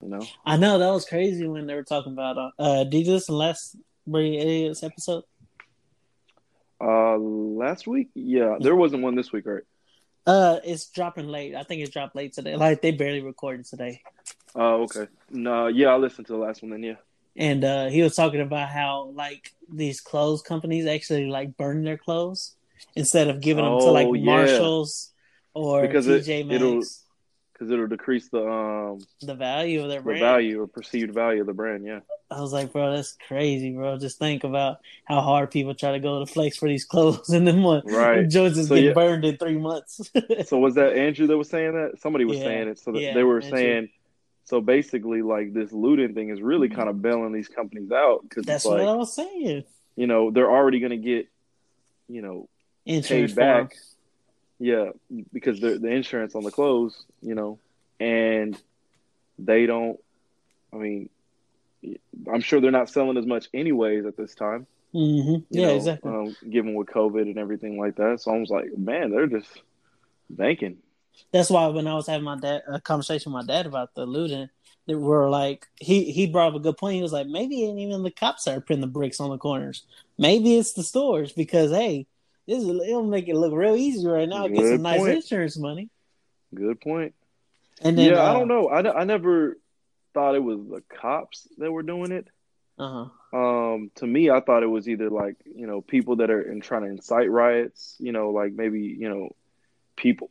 No. I know that was crazy when they were talking about. Uh, uh did you listen last Brilliant Idiots episode? Uh, last week, yeah, there wasn't one this week, right? Uh, it's dropping late. I think it's dropped late today. Like they barely recorded today. Oh, okay. No, yeah, I listened to the last one then. Yeah. And uh, he was talking about how like these clothes companies actually like burn their clothes instead of giving them to Oh, like yeah. Marshalls or Because it- TJ it'll- Maxx. Because it'll decrease the um The value of their the brand. value or perceived value of the brand. Yeah. I was like, bro, that's crazy, bro. Just think about how hard people try to go to flex for these clothes, and then what? Right. Jones is So, getting yeah. burned in three months. So was that Andrew that was saying that? Somebody was Yeah, saying it. So yeah, they were Andrew. saying. So basically, like this looting thing is really kind of bailing these companies out because that's it's what I was saying. you know they're already going to get you know Insurance paid back. Yeah, because the the insurance on the clothes, you know, and they don't. I mean, I'm sure they're not selling as much anyways at this time. Mhm. Yeah, know, exactly. Um, given with COVID and everything like that, so I was like, man, they're just banking. That's why when I was having my dad a conversation with my dad about the looting, that were like he he brought up a good point. He was like, maybe it ain't even the cops that are putting the bricks on the corners. Maybe it's the stores because hey, this is, it'll make it look real easy right now. Get Good some nice insurance money. Good point. And then yeah, I uh, don't know. I, I never thought it was the cops that were doing it. Uh-huh. Um, to me, I thought it was either like you know people that are in, trying to incite riots. You know, like maybe you know people.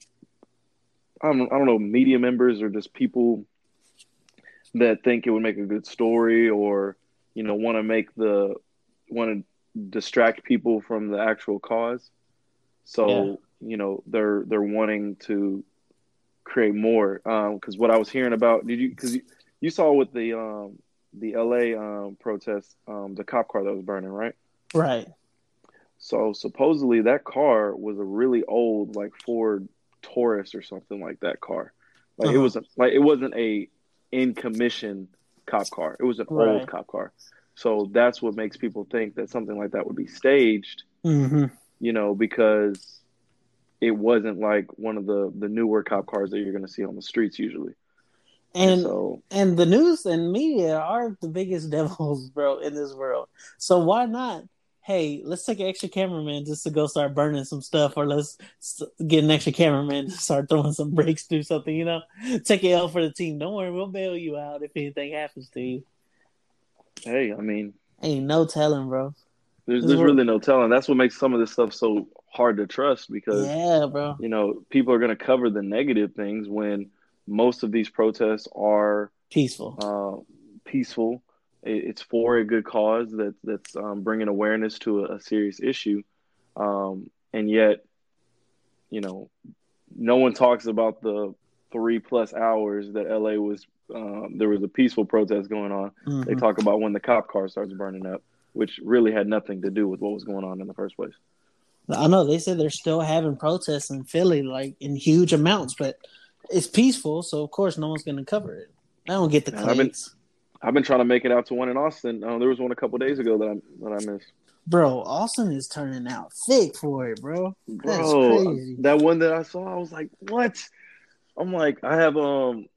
I don't I don't know media members or just people that think it would make a good story or you know want to make the want to distract people from the actual cause. So you know they're they're wanting to create more because what I was hearing about did you because you, you saw with the um the LA um protest um the cop car that was burning right Right. so supposedly that car was a really old like Ford Taurus or something like that car like it Uh-huh. wasn't like it wasn't a in commission cop car it was an Right. old cop car so that's what makes people think that something like that would be staged hmm you know because it wasn't like one of the the newer cop cars that you're going to see on the streets usually And so and the news and media are the biggest devils, bro, in this world. So why not? Hey, let's take an extra cameraman just to go start burning some stuff, or let's get an extra cameraman to start throwing some bricks through something. You know, take it out for the team. Don't worry, we'll bail you out if anything happens to you. Hey i mean Ain't no telling, bro. there's there's really no telling that's what makes some of this stuff so hard to trust because Yeah, bro. you know, people are going to cover the negative things when most of these protests are Peaceful. uh, peaceful. It- It's for a good cause that that's um, bringing awareness to a, a serious issue, um, and yet, you know, no one talks about the three plus hours that LA was. Um, there was a peaceful protest going on. They Mhm. talk about when the cop car starts burning up, which really had nothing to do with what was going on in the first place. I know they said they're still having protests in Philly, like in huge amounts, but it's peaceful, so of course no one's going to cover it. I don't get the Yeah, I've been- I've been trying to make it out to one in Austin. Uh, there was one a couple days ago that I that I missed. Bro, Austin is turning out thick for it, bro. That's Bro, crazy. that one that I saw, I was like, "What?" I'm like, I have um,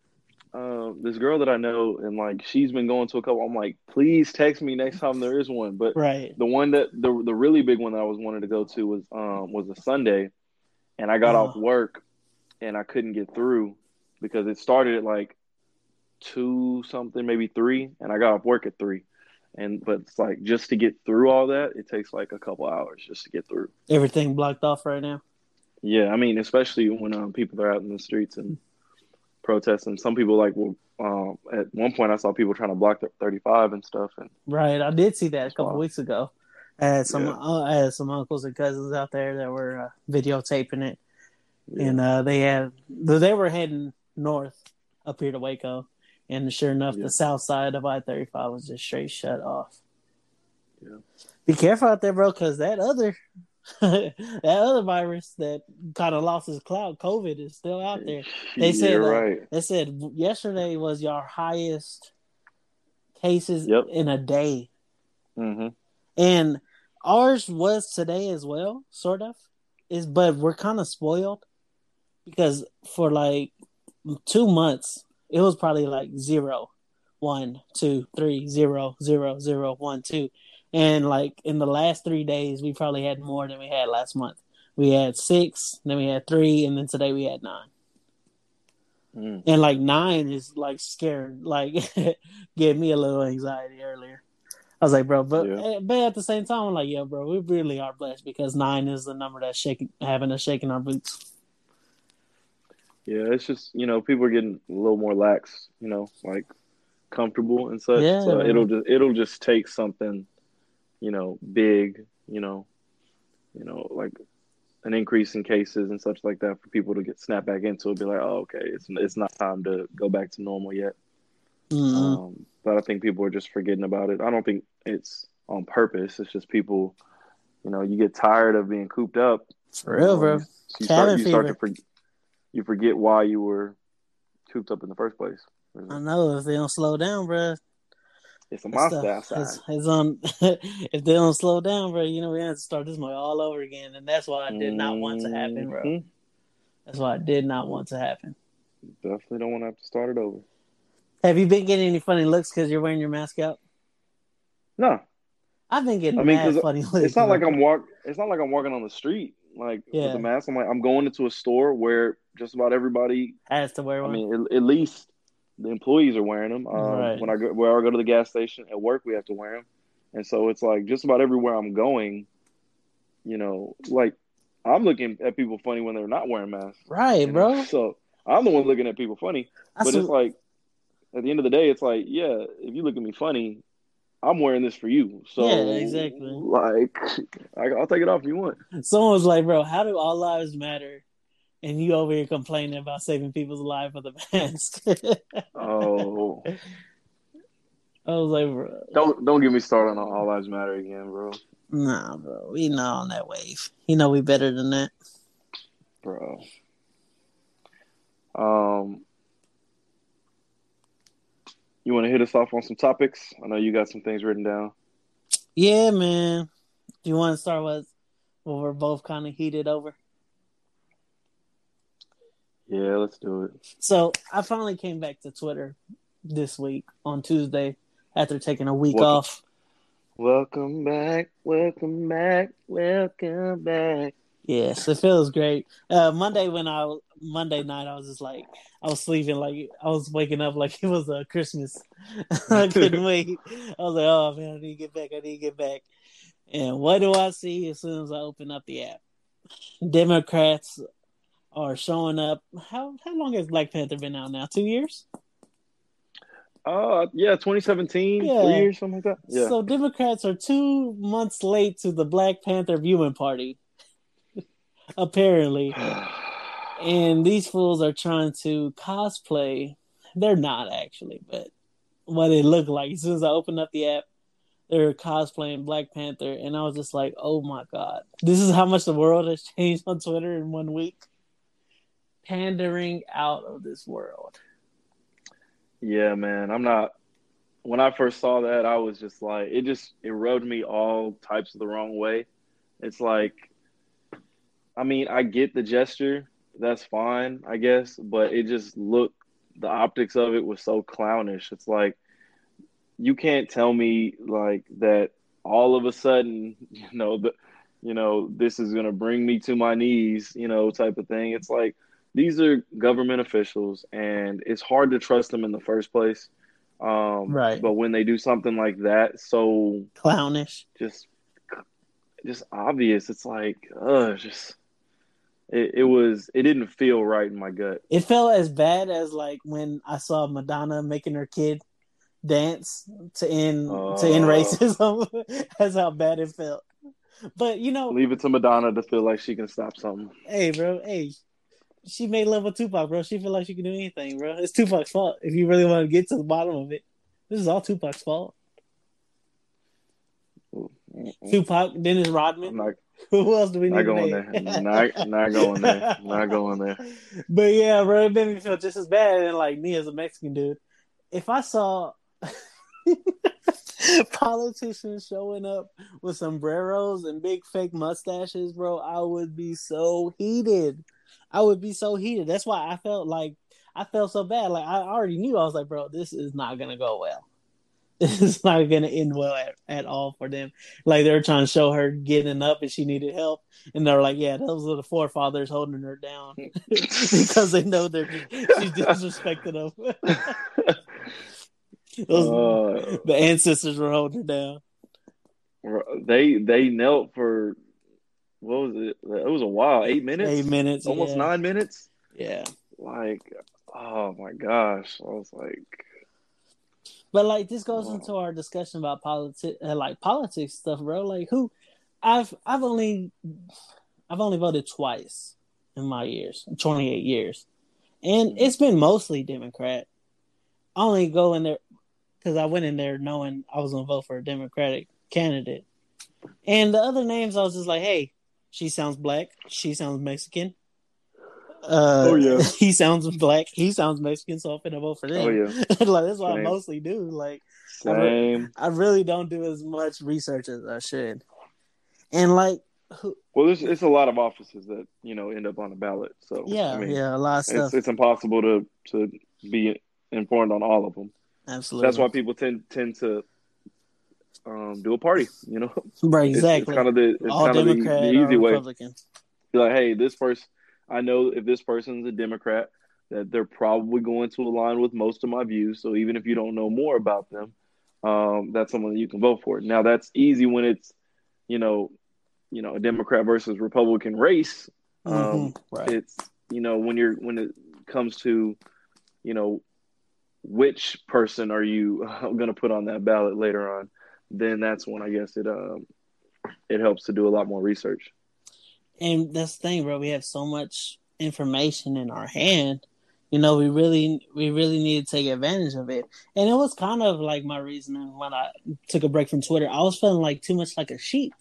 uh, this girl that I know, and like she's been going to a couple. I'm like, please text me next time there is one. But Right. the one that the the really big one that I was wanting to go to was um was a Sunday, and I got Oh. off work, and I couldn't get through because it started at like two something, maybe three, and I got off work at three. And but it's like just to get through all that, it takes like a couple hours just to get through. Everything blocked off right now. Yeah, I mean, especially when um, people are out in the streets and protesting. Some people like will. Um, at one point, I saw people trying to block the 35 and stuff. And Right, I did see that a couple weeks ago. I had some Yeah. uh, I had some uncles and cousins out there that were uh, videotaping it, yeah, and uh, they had they were heading north up here to Waco, and sure enough, Yeah. the south side of I thirty five was just straight shut off. Yeah. Be careful out there, bro, because that other that other virus that kind of lost its cloud, COVID, is still out there. They said right. They said yesterday was your highest cases Yep. in a day. hmm And ours was today as well, sort of. Is but we're kind of spoiled because for like two months it was probably like zero, one, two, three, zero, zero, zero, one, two, and like in the last three days we probably had more than we had last month. We had six, then we had three, and then today we had nine. Mm. And like nine is like scared, like gave me a little anxiety earlier. I was like, bro, but Yeah. eh, but at the same time, I'm like, yeah, bro, we really are blessed because nine is the number that's shaking, having us shaking our boots. Yeah, it's just you know people are getting a little more lax, you know, like comfortable and such. Yeah, so man. it'll just it'll just take something, you know, big, you know, you know, like an increase in cases and such like that for people to get snap back into it. Be like, oh, okay, it's it's not time to go back to normal yet. Mhm. Um, but I think people are just forgetting about it. I don't think it's on purpose. It's just people, you know, you get tired of being cooped up. For real, Um, bro. You start, you start to fever. for, you forget why you were cooped up in the first place. I know if they don't slow down, bro. It's a monster stuff outside. is- is on. if they don't slow down, bro, you know we have to start this way all over again, and that's why I did not want to happen, bro. Mhm. That's why I did not want to happen. Definitely don't want to have to start it over. Have you been getting any funny looks because you're wearing your mask out? No, I've been getting I mean, mad funny looks. it's not like I'm walk. It's not like I'm walking on the street like Yeah. with a mask. I'm like I'm going into a store where just about everybody. has to wear one. I mean, at, at least the employees are wearing them. Um, Right. When I go where I go to the gas station at work, we have to wear them, and so it's like just about everywhere I'm going. You know, like I'm looking at people funny when they're not wearing masks. right, you know? bro. So I'm the one looking at people funny. I but it's like at the end of the day, it's like, yeah, if you look at me funny, I'm wearing this for you. So Yeah, exactly. Like, I, I'll take it off if you want. someone was like, bro, how do all lives matter? And you over here complaining about saving people's life with a mask. Oh, I was like, bro, don't don't get me started on all lives matter again, bro. nah, bro, we not on that wave. You know we better than that. Bro. Um, you want to hit us off on some topics? I know you got some things written down. Yeah, man. Do you want to start with what we're both kind of heated over? Yeah, let's do it. So I finally came back to Twitter this week on Tuesday after taking a week Welcome. off. Welcome back, welcome back, welcome back. Yes, it feels great. Uh, Monday when I Monday night I was just like I was sleeping like I was waking up like it was uh, Christmas. I couldn't wait. I was like, oh man, I need to get back. I need to get back. And what do I see as soon as I open up the app? Democrats are showing up. How how long has Black Panther been out now? Two years. Uh, yeah, 2017, Yeah. three years, something like that. Yeah. So Democrats are two months late to the Black Panther viewing party. Apparently. and these fools are trying to cosplay. They're not actually, but what it looked like. As soon as I opened up the app, they were cosplaying Black Panther, and I was just like, "Oh my god, this is how much the world has changed on Twitter in one week." Pandering out of this world. Yeah, man. I'm not. When I first saw that, I was just like, it just it rubbed me all types of the wrong way. It's like, I mean, I get the gesture. That's fine, I guess, but it just looked. The optics of it was so clownish. It's like, you can't tell me like that. All of a sudden, you know, the, you know, this is gonna bring me to my knees, you know, type of thing. It's like these are government officials, and it's hard to trust them in the first place. Um, Right. But when they do something like that, so Clownish. just just obvious, it's like, uh, just it, it was it didn't feel right in my gut. It felt as bad as like when I saw Madonna making her kid dance to end to end Oh. racism. That's how bad it felt. But you know, Leave it to Madonna to feel like she can stop something. hey, bro, hey, she made love with Tupac, bro. She feel like she can do anything, bro. It's Tupac's fault. If you really want to get to the bottom of it, this is all Tupac's fault. Tupac, Dennis Rodman. not Who else do we not need going to there. Not not going there. Not going there. But yeah, bro, it made me feel just as bad. And like me as a Mexican dude, if I saw politicians showing up with sombreros and big fake mustaches, bro, I would be so heated. I would be so heated. That's why I felt like I felt so bad. Like I already knew I was like, bro, this is not gonna go well. This is not gonna end well at, at all for them. Like they were trying to show her getting up and she needed help, and they're like, "Yeah, those are the forefathers holding her down because they know they're she's disrespecting them." Those, Uh, the ancestors were holding her down. they they knelt for what was it? It was a while, eight minutes, Eight minutes, almost yeah. nine minutes. Yeah, Like, oh my gosh, I was like, but like this goes Oh. into our discussion about politics, uh, like politics stuff, bro. Like who? I've I've only I've only voted twice in my years, twenty eight years, and it's been mostly Democrat. I only go in there because I went in there knowing I was gonna vote for a Democratic candidate, and the other names I was just like, hey, she sounds black, she sounds Mexican. Uh, Oh, yeah. he sounds black, he sounds Mexican, so I'm gonna vote for them. oh yeah, like that's what I mostly do. Like same. I really don't do as much research as I should. And like, who, Well, there's it's a lot of offices that you know end up on the ballot. So yeah, I mean, yeah, a lot of stuff. it's it's impossible to to be informed on all of them. Absolutely, That's why people tend tend to um, do a party. You know, right, exactly. It's, kind of the it's all kind of the, the easy way. Republican. Be like, hey, this person, I know if this person's a Democrat, that they're probably going to align with most of my views. So even if you don't know more about them, um, that's someone that you can vote for. Now that's easy when it's, you know, you know, a Democrat versus Republican race. Um, Mhm, right. It's you know when you're when it comes to, you know, which person are you going to put on that ballot later on? Then that's when I guess it um, it helps to do a lot more research. And that's the thing, bro. We have so much information in our hand. You know, we really, we really need to take advantage of it. And it was kind of like my reasoning when I took a break from Twitter. I was feeling like too much like a sheep.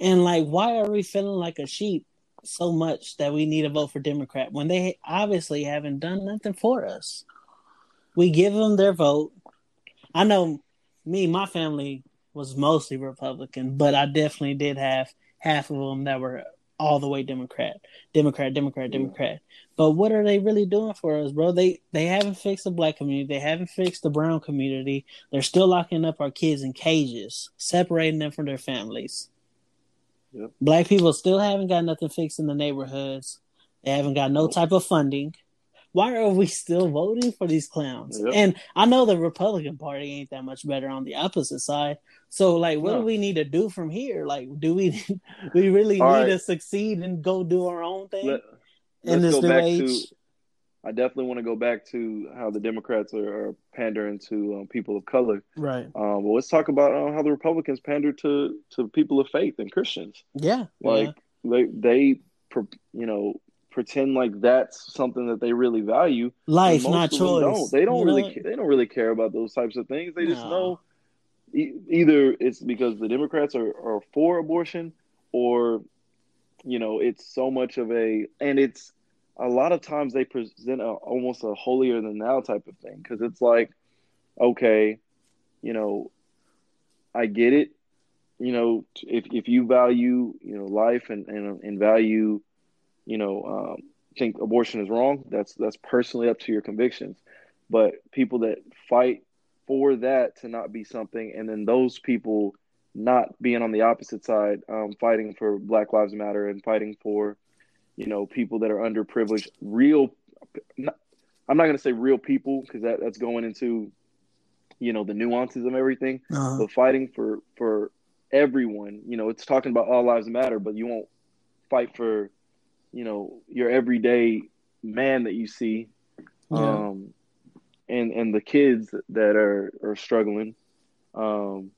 And like, why are we feeling like a sheep so much that we need to vote for Democrat when they obviously haven't done nothing for us? We give them their vote. I know me, my family was mostly Republican, but I definitely did have half of them that were all the way Democrat, Democrat, Democrat. Democrat. But what are they really doing for us, bro? They they haven't fixed the black community. They haven't fixed the brown community. They're still locking up our kids in cages, separating them from their families. Yep. Black people still haven't got nothing fixed in the neighborhoods. They haven't got no type of funding. Why are we still voting for these clowns? Yep. And I know the Republican Party ain't that much better on the opposite side. So, like, what No. do we need to do from here? Like, do we we really All need right. to succeed and go do our own thing? Let, in this new age? to. I definitely want to go back to how the Democrats are, are pandering to um, people of color. right. Um, well, let's talk about um, how the Republicans pander to to people of faith and Christians. Yeah. Like they they you know pretend like that's something that they really value. life, not choice. Don't. They don't You really know? ca- they don't really care about those types of things. They just know e- either it's because the Democrats are, are for abortion or you know it's so much of a and it's a lot of times they present a, almost a holier than thou type of thing because it's like okay you know I get it you know if if you value you know life and and, and value you know um, think abortion is wrong that's that's personally up to your convictions but people that fight for that to not be something and then those people not being on the opposite side um, fighting for black lives matter and fighting for you know, people that are underprivileged, real. I'm not going to say real people because that, that's going into, you know, the nuances of everything. Uh-huh. But fighting for for everyone, you know, it's talking about all lives matter, but you won't fight for, you know, your everyday man that you see, Yeah. um, and and the kids that are are struggling, um,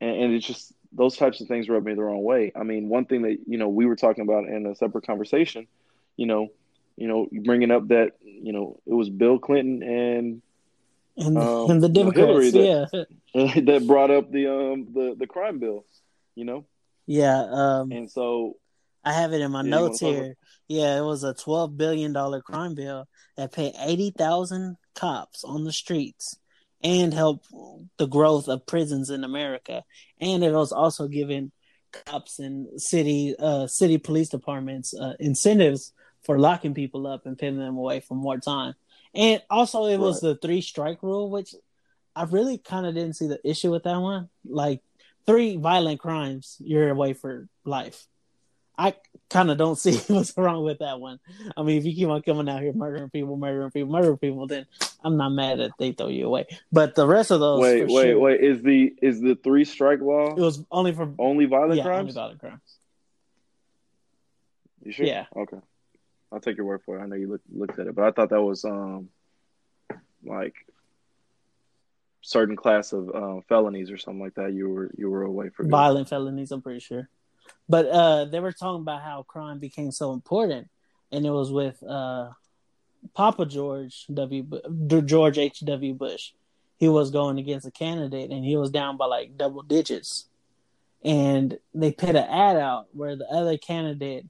and, and it's just those types of things rub me the wrong way. I mean, one thing that you know we were talking about in a separate conversation, you know, you know, bringing up that you know it was Bill Clinton and and, um, and the Democrats, yeah, that brought up the um the the crime bill, you know, yeah. Um, and so I have it in my Yeah, notes here. Yeah, it was a twelve billion dollar crime bill that paid eighty thousand cops on the streets and helped the growth of prisons in America. And it was also giving cops and city uh city police departments uh, incentives for locking people up and pinning them away for more time. And also it was the three strike rule, which I really kind of didn't see the issue with that one. Like three violent crimes, you're away for life. I kind of don't see what's wrong with that one. I mean, if you keep on coming out here murdering people, murdering people, murdering people, then I'm not mad that they throw you away. But the rest of those, wait wait sure, wait is the is the three strike law it was only for only violent yeah, only crimes? violent crimes. You sure? Yeah. Okay. I'll take your word for it. I know you look, looked at it, but I thought that was um like certain class of uh, felonies or something like that. You were you were away for violent felonies. I'm pretty sure. But uh, they were talking about how crime became so important, and it was with uh, Papa George W. Bu- George H. W. Bush. He was going against a candidate, and he was down by like double digits. And they put an ad out where the other candidate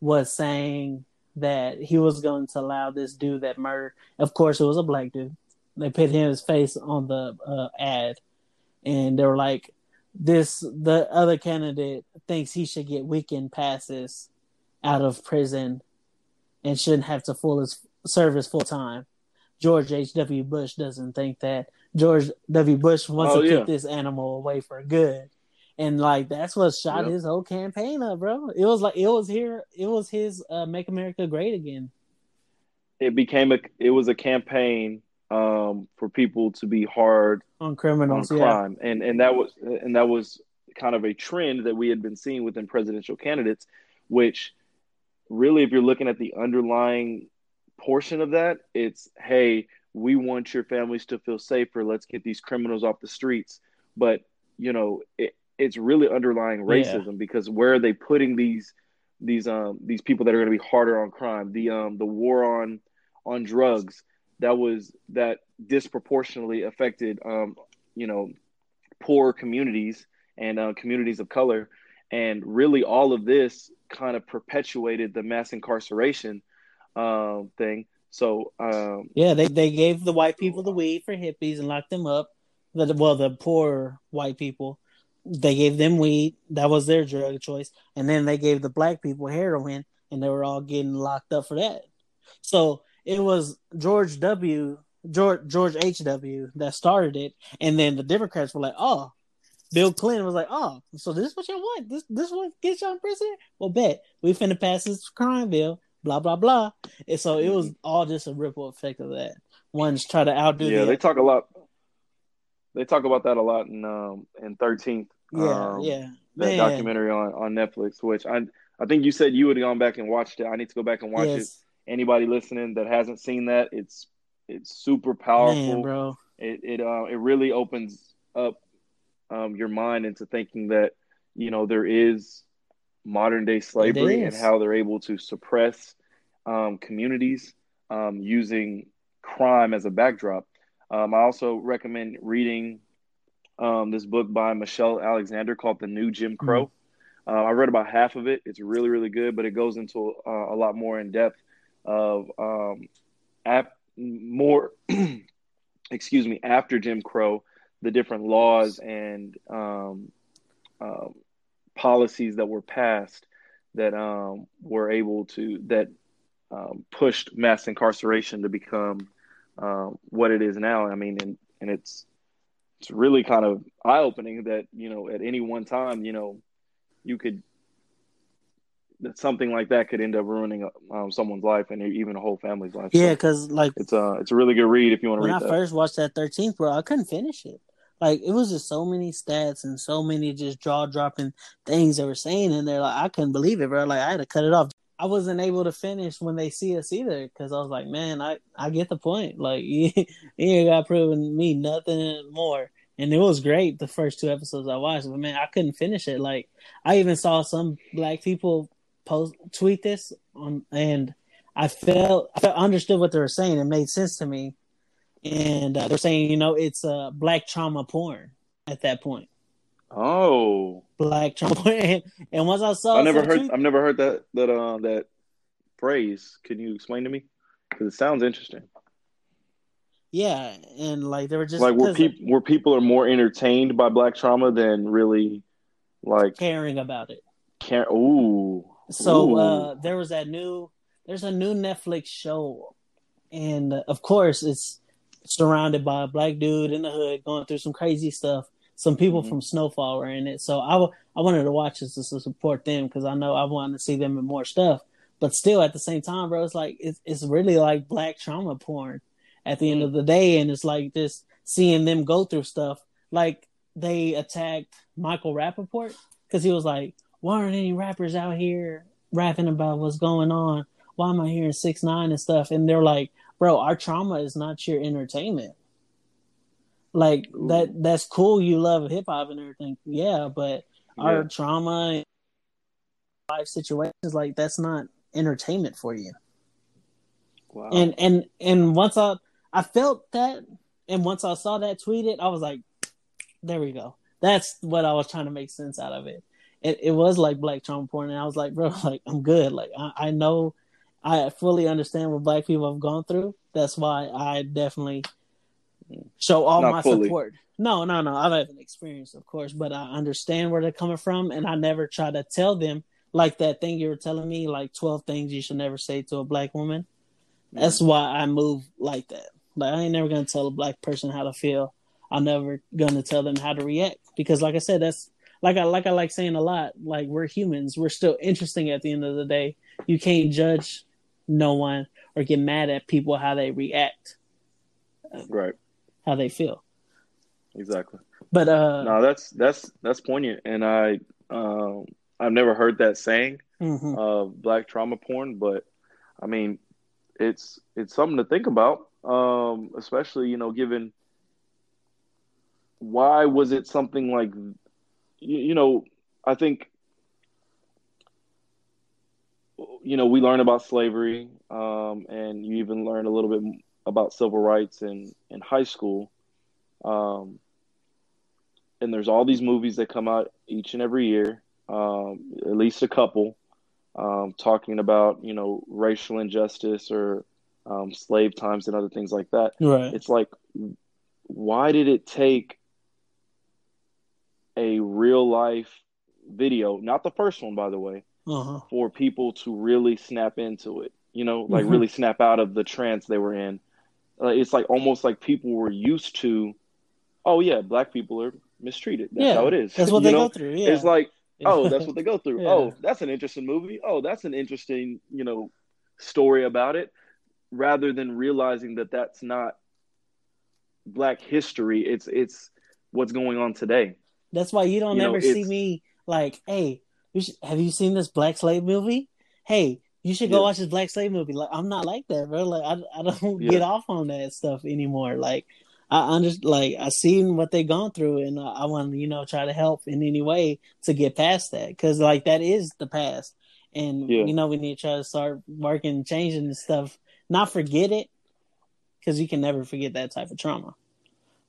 was saying that he was going to allow this dude that murdered. Of course, it was a black dude. They put his face on the uh, ad, and they were like, "This the other candidate thinks he should get weekend passes out of prison, and shouldn't have to full his service full time." George H. W. Bush doesn't think that. George W. Bush wants Oh, to yeah. put this animal away for good. And like that's what shot Yep. his whole campaign up, bro. It was like it was here. It was his uh, "Make America Great Again." It became a it was a campaign um for people to be hard on on criminals. Yeah, crime, and and that was and that was kind of a trend that we had been seeing within presidential candidates, which really, if you're looking at the underlying portion of that, it's hey, we want your families to feel safer. Let's get these criminals off the streets. But you know, it, it's really underlying Yeah. racism because where are they putting these these um these people that are going to be harder on crime? The um the war on on drugs that was that disproportionately affected um you know poor communities and uh, communities of color and really all of this kind of perpetuated the mass incarceration um thing so um yeah. They they gave the white people the weed for hippies and locked them up. The well, the poor white people, they gave them weed. That was their drug choice, and then they gave the black people heroin, and they were all getting locked up for that. So it was George W. George George H. W. that started it, and then the Democrats were like, "Oh." Bill Clinton was like, "Oh, so this is what y'all want? This this what gets y'all in prison? Well, bet we finna pass this crime bill, blah blah blah." And so it was all just a ripple effect of that. One's try to outdo yeah the they talk a lot they talk about that a lot in um in 13th yeah um, yeah that man. documentary on on netflix which i i think you said you had gone back and watched it i need to go back and watch it yes, anybody listening that hasn't seen that it's it's super powerful man, bro. it it uh, it really opens up um, your mind into thinking that you know there is modern day slavery and how they're able to suppress um, communities um, using crime as a backdrop. Um, I also recommend reading um, this book by Michelle Alexander called The New Jim Crow. Uh, I read about half of it. It's really, really good, but it goes into uh, a lot more in depth of um, ap- more, excuse me, after Jim Crow, the different laws and um, um, policies that were passed that um, were able to that um, pushed mass incarceration to become um, what it is now. I mean, and and it's it's really kind of eye opening that you know at any one time you know you could that something like that could end up ruining um, someone's life and even a whole family's life. Yeah, So because like it's a it's a really good read if you want to read. when I that. first watched that Thirteenth, bro, I couldn't finish it. Like it was just so many stats and so many just jaw dropping things they were saying in there. Like I couldn't believe it, bro. Like I had to cut it off. I wasn't able to finish when they see us either because I was like, man, I I get the point. Like you, you ain't got proven me nothing more. And it was great the first two episodes I watched, but man, I couldn't finish it. Like I even saw some black people post tweet this on, and I felt I felt, understood what they were saying. It made sense to me, and uh, they're saying, you know, it's uh, black trauma porn at that point. Oh, Black trauma porn. And, and once I saw, I never heard tweet- I've never heard that that uh that phrase. Can you explain to me? Because it sounds interesting. yeah, and like they were just like where people where people are more entertained by black trauma than really like caring about it. can't. Ooh, So uh, there was that new. There's a new Netflix show, and uh, of course it's surrounded by a black dude in the hood going through some crazy stuff. Some people Mhm. from Snowfall were in it, so I, w- I wanted to watch this to support them because I know I wanted to see them in more stuff. But still, at the same time, bro, it's like it's it's really like black trauma porn at the end Mm. of the day, and it's like just seeing them go through stuff. Like they attacked Michael Rapaport because he was like, "Why aren't any rappers out here rapping about what's going on? Why am I hearing six nine and stuff?" And they're like, "Bro, our trauma is not your entertainment. Like Ooh. that that's cool. You love hip hop and everything, yeah, but our trauma, life situations, like that's not entertainment for you." wow. And and and once I I felt that, and once I saw that tweeted, I was like, "There we go." That's what I was trying to make sense out of it. It it was like black trauma porn, and I was like, "Bro, like I'm good. Like I, I know, I fully understand what black people have gone through. That's why I definitely show all Not my fully. support." No, no, no. I haven't experienced, of course, but I understand where they're coming from, and I never try to tell them like that thing you were telling me, like twelve things you should never say to a black woman. That's mm. why I move like that. Like I ain't never gonna tell a black person how to feel. I'm never gonna tell them how to react because, like I said, that's like I like I like saying a lot. Like we're humans. We're still interesting at the end of the day. You can't judge no one or get mad at people how they react, right, how they feel. exactly. But uh, no, that's that's that's poignant, and I um I've never heard that saying mhm. of black trauma porn, but I mean, it's it's something to think about, um, especially you know, given why was it something like you, you know, I think you know we learn about slavery, um, and you even learn a little bit about civil rights in in high school. Um, and there's all these movies that come out each and every year, um, at least a couple, um, talking about you know racial injustice or um, slave times and other things like that. right. It's like, why did it take a real life video, not the first one, by the way, Uh-huh. for people to really snap into it? You know, like Mhm. really snap out of the trance they were in. Uh, it's like almost like people were used to, oh yeah, black people are mistreated. That's yeah, how it is. That's what they know? go through. Yeah. It's like, oh, that's what they go through. Yeah. Oh, that's an interesting movie. Oh, that's an interesting, you know, story about it. Rather than realizing that that's not black history, it's it's what's going on today. That's why you don't You know, ever see me like, hey, you should, have you seen this Black Slave movie? Hey, you should go Yeah. watch this Black Slave movie. Like, I'm not like that, bro. Like, I, I don't Yeah. get off on that stuff anymore. Like, I under like I seen what they gone through, and I, I want to, you know, try to help in any way to get past that, because like that is the past, and Yeah. you know we need to try to start working, changing and stuff. Not forget it, because you can never forget that type of trauma,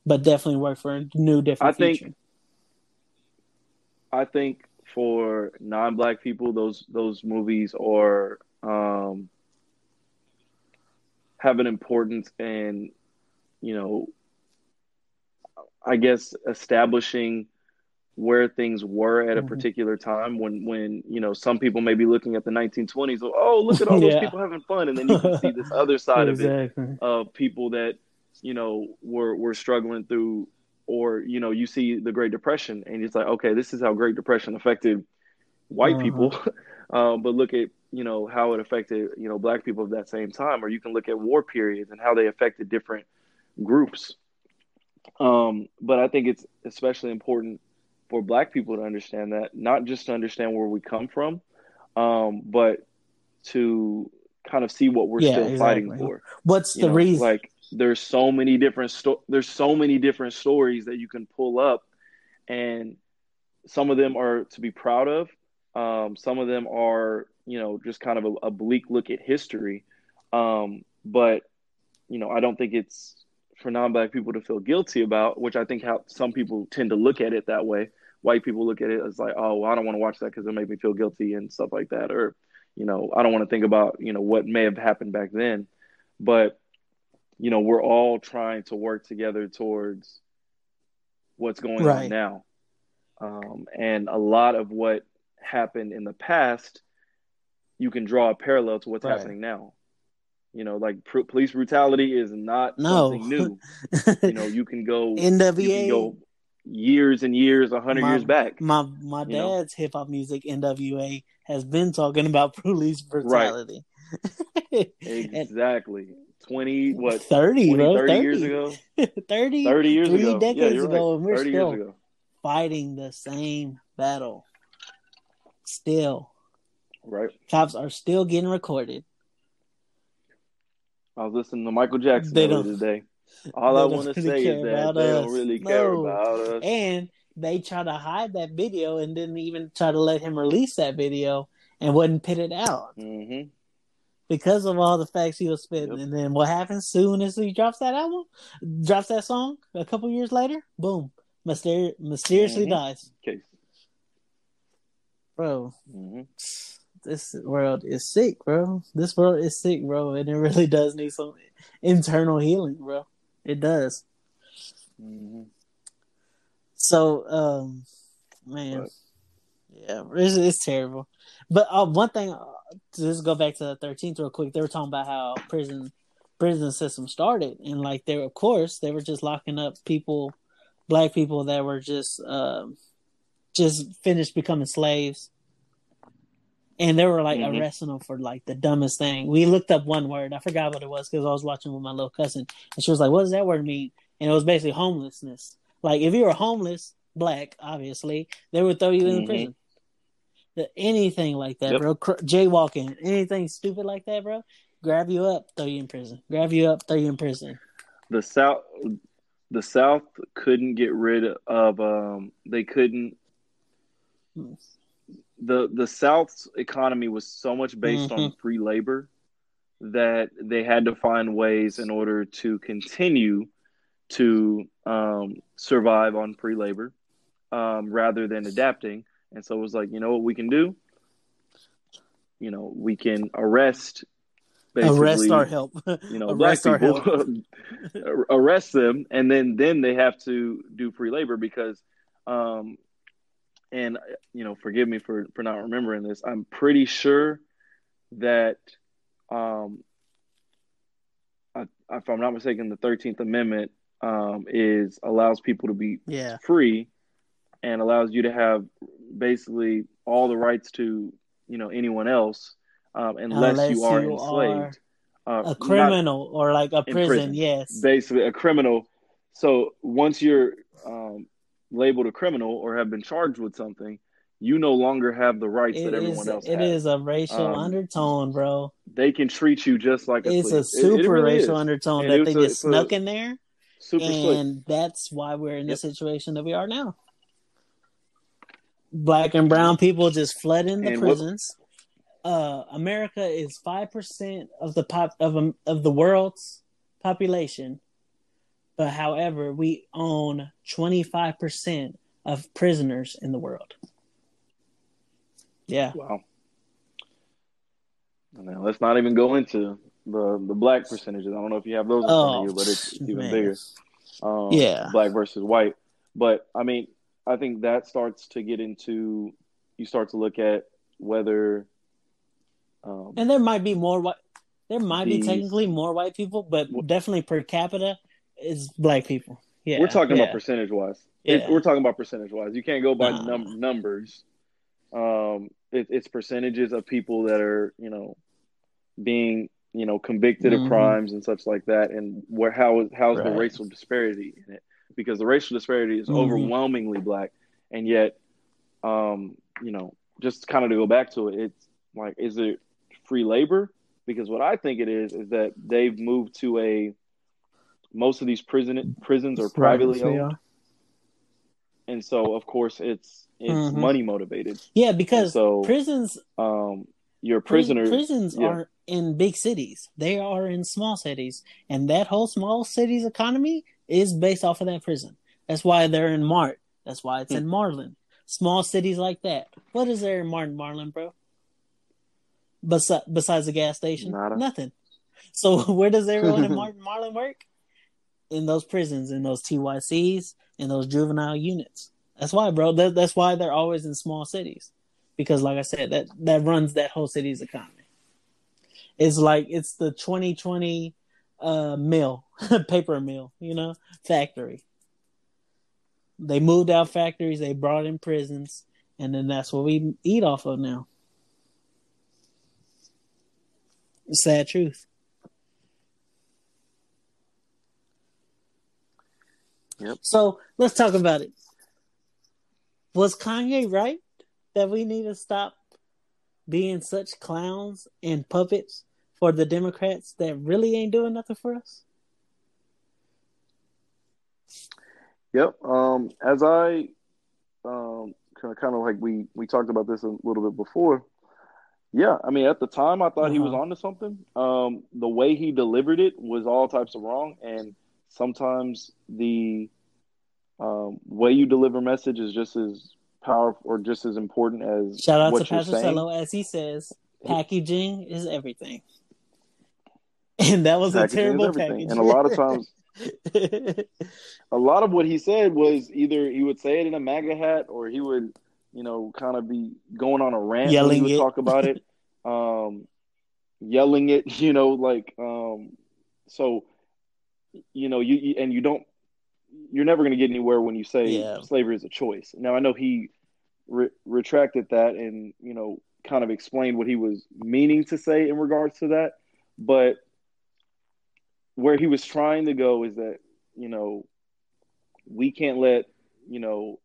but definitely work for a new, different I think- future. I think for non-black people, those those movies are um, have an importance in, you know, I guess establishing where things were at a Mhm. particular time when when you know some people may be looking at the 1920s oh look at all those people having fun and then you can see this other side of it of people that you know were were struggling through or you know you see the great depression and it's like okay this is how great depression affected white Uh-huh. people Um, but look at you know how it affected you know black people at that same time, or you can look at war periods and how they affected different groups. Um, but I think it's especially important for black people to understand that, not just to understand where we come from, um, but to kind of see what we're Yeah, still exactly. fighting for. What's You the know, reason? Like there's so many different sto- there's so many different stories that you can pull up, and some of them are to be proud of. Um, some of them are you know just kind of a, a bleak look at history. Um, but you know I don't think it's for non-black people to feel guilty about, which I think how some people tend to look at it that way. White people look at it as like, oh, well, I don't want to watch that because it make me feel guilty and stuff like that, or you know, I don't want to think about you know what may have happened back then. But you know, we're all trying to work together towards what's going Right. on now, um, and a lot of what happened in the past, you can draw a parallel to what's Right. happening now. You know, like pr- police brutality is not No. something new. You know, you can go, you can NWA. go years and years, a hundred years back. My my you know? dad's hip hop music NWA has been talking about police brutality. And Exactly. Twenty what? 30, 20, bro. 30 30 years ago. 30, Thirty years three ago. yeah, decades you're ago, right. and we're still years ago. fighting the same battle. Still, Right. cops are still getting recorded. I was listening to Michael Jackson They don't- today. All I want to really say is that they us. don't really care No. about us. And they try to hide that video and didn't even try to let him release that video and wouldn't put it out hmm because of all the facts he was spitting. Yep. And then what happens soon as he drops that album, drops that song a couple years later, boom, myster- mysteriously Mhm. dies. Case. Bro, hmm this world is sick, bro. This world is sick, bro, and it really does need some internal healing, bro. It does. hmm So, um, man, yeah, it's, it's terrible. But uh, one thing, uh, to just go back to the thirteenth real quick. They were talking about how prison prison system started, and like they, were, of course, they were just locking up people, black people that were just, um, just finished becoming slaves. And they were like Mhm. arresting them for like the dumbest thing. We looked up one word. I forgot what it was because I was watching with my little cousin, and she was like, "What does that word mean?" And it was basically homelessness. Like if you were homeless, black, obviously, they would throw you in Mhm. prison. Anything like that, Yep. bro. Cr- jaywalking, anything stupid like that, bro. Grab you up, throw you in prison. Grab you up, throw you in prison. The South, the South couldn't get rid of. Um, they couldn't. The The South's economy was so much based on Mm-hmm. free labor that they had to find ways in order to continue to um, survive on free labor um, rather than adapting. And so it was like, you know what we can do? You know, we can arrest Arrest our help. you know, black Arrest our people, arrest them, and then then they have to do free labor because, um, and you know, forgive me for for not remembering this. I'm pretty sure that, um, I, if I'm not mistaken, the Thirteenth Amendment um, is allows people to be yeah. free and allows you to have basically all the rights to you know anyone else um, unless, Unless you are you enslaved. Uh, A criminal or like a prison, prison. yes. basically a criminal. So once you're um, labeled a criminal or have been charged with something, you no longer have the rights It that everyone is, else it has. is a racial Um, undertone, bro. They can treat you just like a It's a slave. It- it super really racial is. undertone And that they a- just it's a snuck in there. Super slick. and that's why we're in the Yep. situation that we are now. Black and brown people just flooding the And what- prisons. Uh, America is five percent of the pop of um, of the world's population, but however, we own twenty five percent of prisoners in the world. Yeah, Wow. Now let's not even go into the the black percentages. I don't know if you have those in front Oh, of you, but it's, it's even man. bigger. Um, Yeah. black versus white. But I mean, I think that starts to get into you start to look at whether um, and there might be more white. There might be technically more white people, but definitely per capita is black people. Yeah, we're talking yeah. about percentage wise. Yeah. We're talking about percentage wise. You can't go by Nah. num- numbers. Um, it, it's percentages of people that are you know being you know convicted Mhm. of crimes and such like that, and where how is how's the racial disparity in it? Because the racial disparity is Mhm. overwhelmingly black, and yet, um, you know, just kind of to go back to it, it's like, is it free labor? Because what I think it is is that they've moved to a most of these prison prisons are privately Right, owned, are. and so of course it's it's Mhm. money motivated. Yeah, because so- prisons Um, your Pris- prisoner prisons yeah. aren't in big cities. They are in small cities. And that whole small city's economy is based off of that prison. That's why they're in Mart. That's why it's in Hmm. Marlin. Small cities like that. What is there in Martin Marlin, bro? Besi- besides the gas station? Nada. Nothing. So where does everyone in Martin Marlin work? In those prisons, in those TYCs, in those juvenile units. That's why, bro. That, that's why they're always in small cities because like I said, that that runs that whole city's economy. It's like it's the 2020 uh mill, paper mill, you know, factory. They moved out factories, they brought in prisons, and then that's what we eat off of now. Sad truth. Yep. So let's talk about it. Was Kanye right that we need to stop being such clowns and puppets for the Democrats that really ain't doing nothing for us? Yep. Um, as I um, kind of kind of like we we talked about this a little bit before. Yeah, I mean, at the time, I thought he was Uh-huh. onto something. Um, the way he delivered it was all types of wrong, and sometimes the um, way you deliver message is just as powerful or just as important as Shout out to Pastor. Cello as he says, packaging is everything. And that was Packaging a terrible package. And a lot of times, a lot of what he said was either he would say it in a MAGA hat or he would, you know, kind of be going on a rant when Yelling he would it. talk about it, um, yelling it, you know, like, um, so, you know, you, you and you don't, you're never going to get anywhere when you say Yeah. slavery is a choice. Now, I know he re- retracted that and, you know, kind of explained what he was meaning to say in regards to that, but where he was trying to go is that you know we can't let you know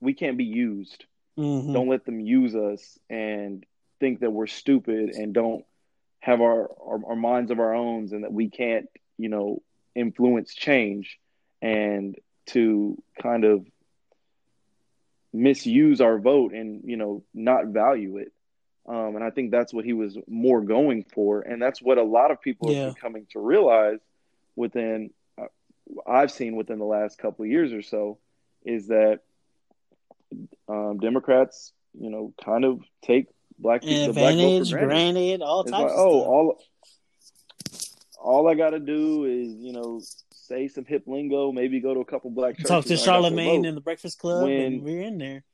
we can't be used Mhm. don't let them use us and think that we're stupid and don't have our, our our minds of our own and that we can't you know influence change and to kind of misuse our vote and you know not value it um, and i think that's what he was more going for and that's what a lot of people Yeah. been coming to realize within uh, i've seen within the last couple of years or so is that um, democrats you know kind of take black people black vote for granted. granted, all It's types like, of oh, stuff. all all I got to do is, you know, say some hip lingo, maybe go to a couple black churches. Talk to and I got their Charlemagne in the Breakfast Club, When- and we're in there.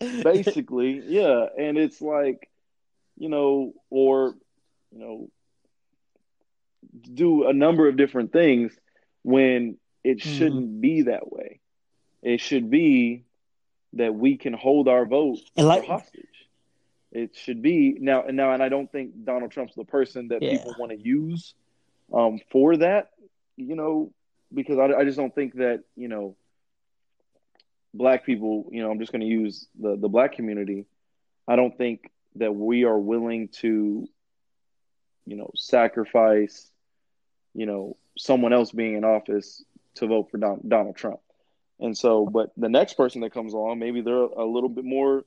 basically, yeah. And it's like, you know, or you know, do a number of different things when it Mhm. shouldn't be that way. It should be that we can hold our vote And like- hostage. It should be now and now, and I don't think Donald Trump's the person that Yeah. people want to use um, for that. You know, because I, I just don't think that you know black people. You know, I'm just going to use the the black community. I don't think that we are willing to, you know, sacrifice, you know, someone else being in office to vote for Don, Donald Trump. And so, but the next person that comes along, maybe they're a little bit more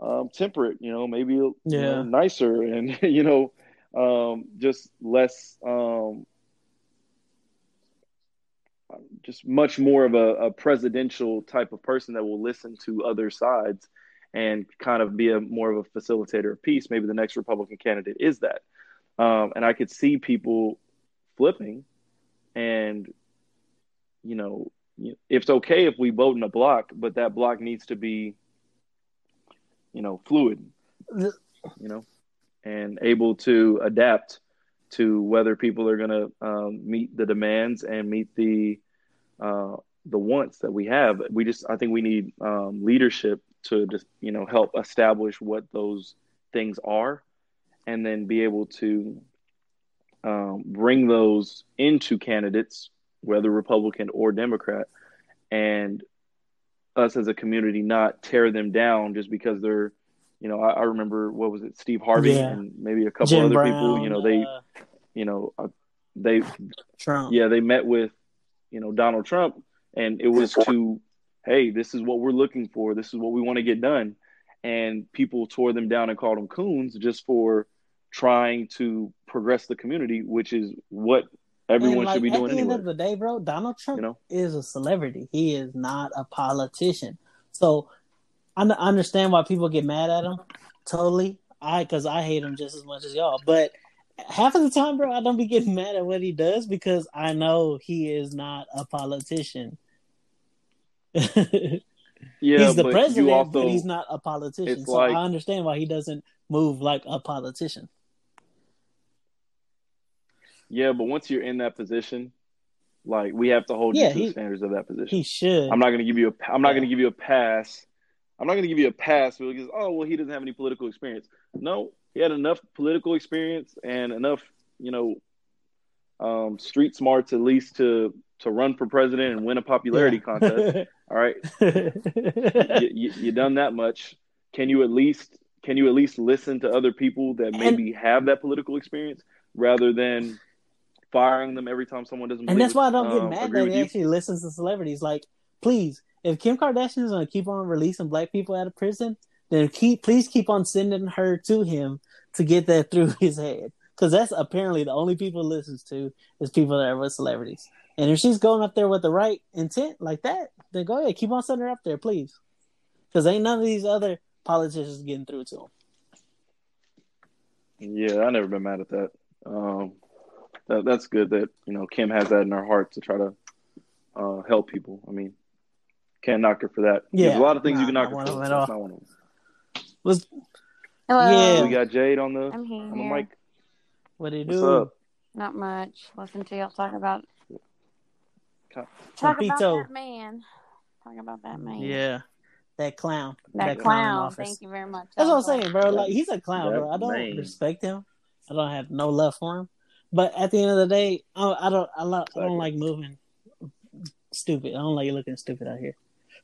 um, temperate, you know, maybe you know, Yeah. nicer, and you know, um, just less, um, just much more of a, a presidential type of person that will listen to other sides and kind of be a more of a facilitator of peace. Maybe the next Republican candidate is that, um, and I could see people flipping, and you know, it's okay if we vote in a block, but that block needs to be, you know, fluid, you know, and able to adapt to whether people are going to um, meet the demands and meet the uh, the wants that we have. We just I think we need um, leadership to just you know help establish what those things are, and then be able to um, bring those into candidates, whether Republican or Democrat, and us as a community not tear them down just because they're you know I, I remember what was it Steve Harvey Yeah. and maybe a couple Jim other Brown, people you know they uh, you know uh, they Trump. yeah they met with you know Donald Trump and it was to hey this is what we're looking for this is what we want to get done and people tore them down and called them coons just for trying to progress the community which is what everyone like, should be at doing the end of the day, bro, Donald Trump You know? is a celebrity. He is not a politician. So I understand why people get mad at him. Totally. I because I hate him just as much as y'all. But half of the time, bro, I don't be getting mad at what he does because I know he is not a politician. yeah he's the president, also but he's not a politician. So like- I understand why he doesn't move like a politician. yeah but once you're in that position like we have to hold Yeah, you to he- the standards of that position He should. I'm not going to give you a. I'm not going to give you a pass. I'm not going to give you a pass because oh well he doesn't have any political experience. No, he had enough political experience and enough you know um, street smarts at least to to run for president and win a popularity contest. All right, you, you, you done that much. Can you at least can you at least listen to other people that maybe have that political experience rather than firing them every time someone doesn't? And that's why I don't um, get mad that he actually listens to celebrities. Like, please, if Kim Kardashian is to keep on releasing black people out of prison, then keep please keep on sending her to him to get that through his head. Because that's apparently the only people he listens to is people that are with celebrities. And if she's going up there with the right intent like that, then go ahead, keep on sending her up there, please. Because ain't none of these other politicians getting through to him. Yeah, I never been mad at that. Um, that that's good that you know Kim has that in her heart to try to uh, help people. I mean, can't knock her for that. Yeah, There's a lot of things nah, you can knock her for. of them at That's all. not one of them. Was Hello. Yeah. We got Jade on the I'm here. on the mic. what he What's do? up? Not much. Listen to y'all talk about Ca- talk about that man. Talk about that man. Yeah, that clown. That, clown clown. Thank you very much. That's That what I'm saying, bro. Like he's a clown, that bro. I don't man. respect him. I don't have no love for him. But at the end of the day, I, I don't. I, lo- I don't like moving stupid. I don't like you looking stupid out here.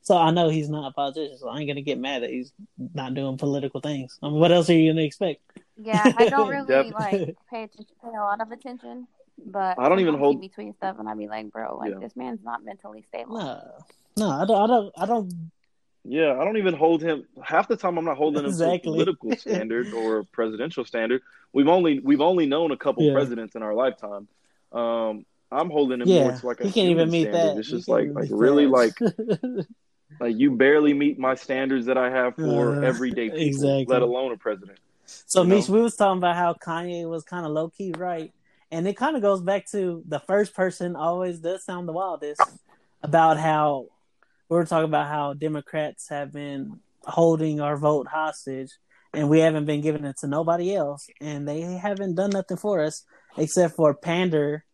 So I know he's not a politician. So I ain't gonna get mad that he's not doing political things. I mean, what else are you gonna expect? Yeah, I don't really like pay attention, pay a lot of attention. But I don't even hold- he be tweeting stuff, and I'd be like, bro, like Yeah. this man's not mentally stable. No, no, I don't. I don't. I don't. Yeah, I don't even hold him. Half the time, I'm not holding him Exactly. to a political standard or a presidential standard. We've only we've only known a couple Yeah. presidents in our lifetime. Um, I'm holding him Yeah, more to like a he can't human even meet standard. that. It's He just like like really that. like like you barely meet my standards that I have for Uh, everyday people, exactly. let alone a president. So, You know? Mish, we was talking about how Kanye was kind of low key right, and it kind of goes back to the first person always does sound the wildest about how we were talking about how Democrats have been holding our vote hostage, and we haven't been giving it to nobody else, and they haven't done nothing for us except for pander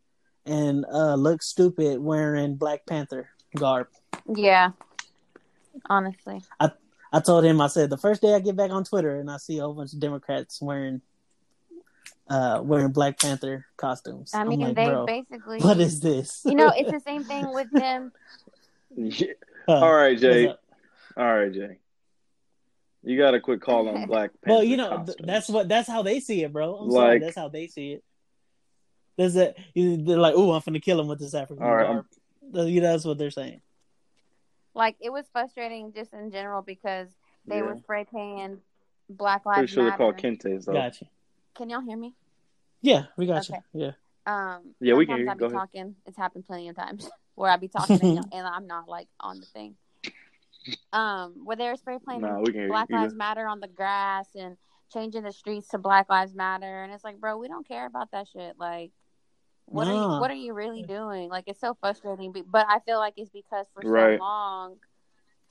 and uh, look stupid wearing Black Panther garb. Yeah, honestly, I I told him, I said, the first day I get back on Twitter and I see a whole bunch of Democrats wearing uh wearing Black Panther costumes. I mean like, they basically. what is this? you know, it's the same thing with them. Yeah. All right, Jay. All right, Jay. You got a quick call on Black Panther. Well, you know, th- costumes. that's what that's how they see it, bro. I'm sorry, that's how they see it. There's a they're like, oh, I'm gonna kill him with this African All right. You know, that's what they're saying. Like it was frustrating just in general because they Yeah. were spray painting Black Lives. Pretty Lives sure they're called Kentes, though. Gotcha. Can y'all hear me? Yeah, we got Okay. you. Yeah. Um, Yeah, we can hear you. I be Go ahead. talking. It's happened plenty of times where I be talking and, and I'm not like on the thing. Um, where they were spray painting Nah, we can hear Black you. You Lives good? Matter on the grass and changing the streets to Black Lives Matter, and it's like, bro, we don't care about that shit. Like, what are you what are you really doing? Like, it's so frustrating. But I feel like it's because for Right. so long,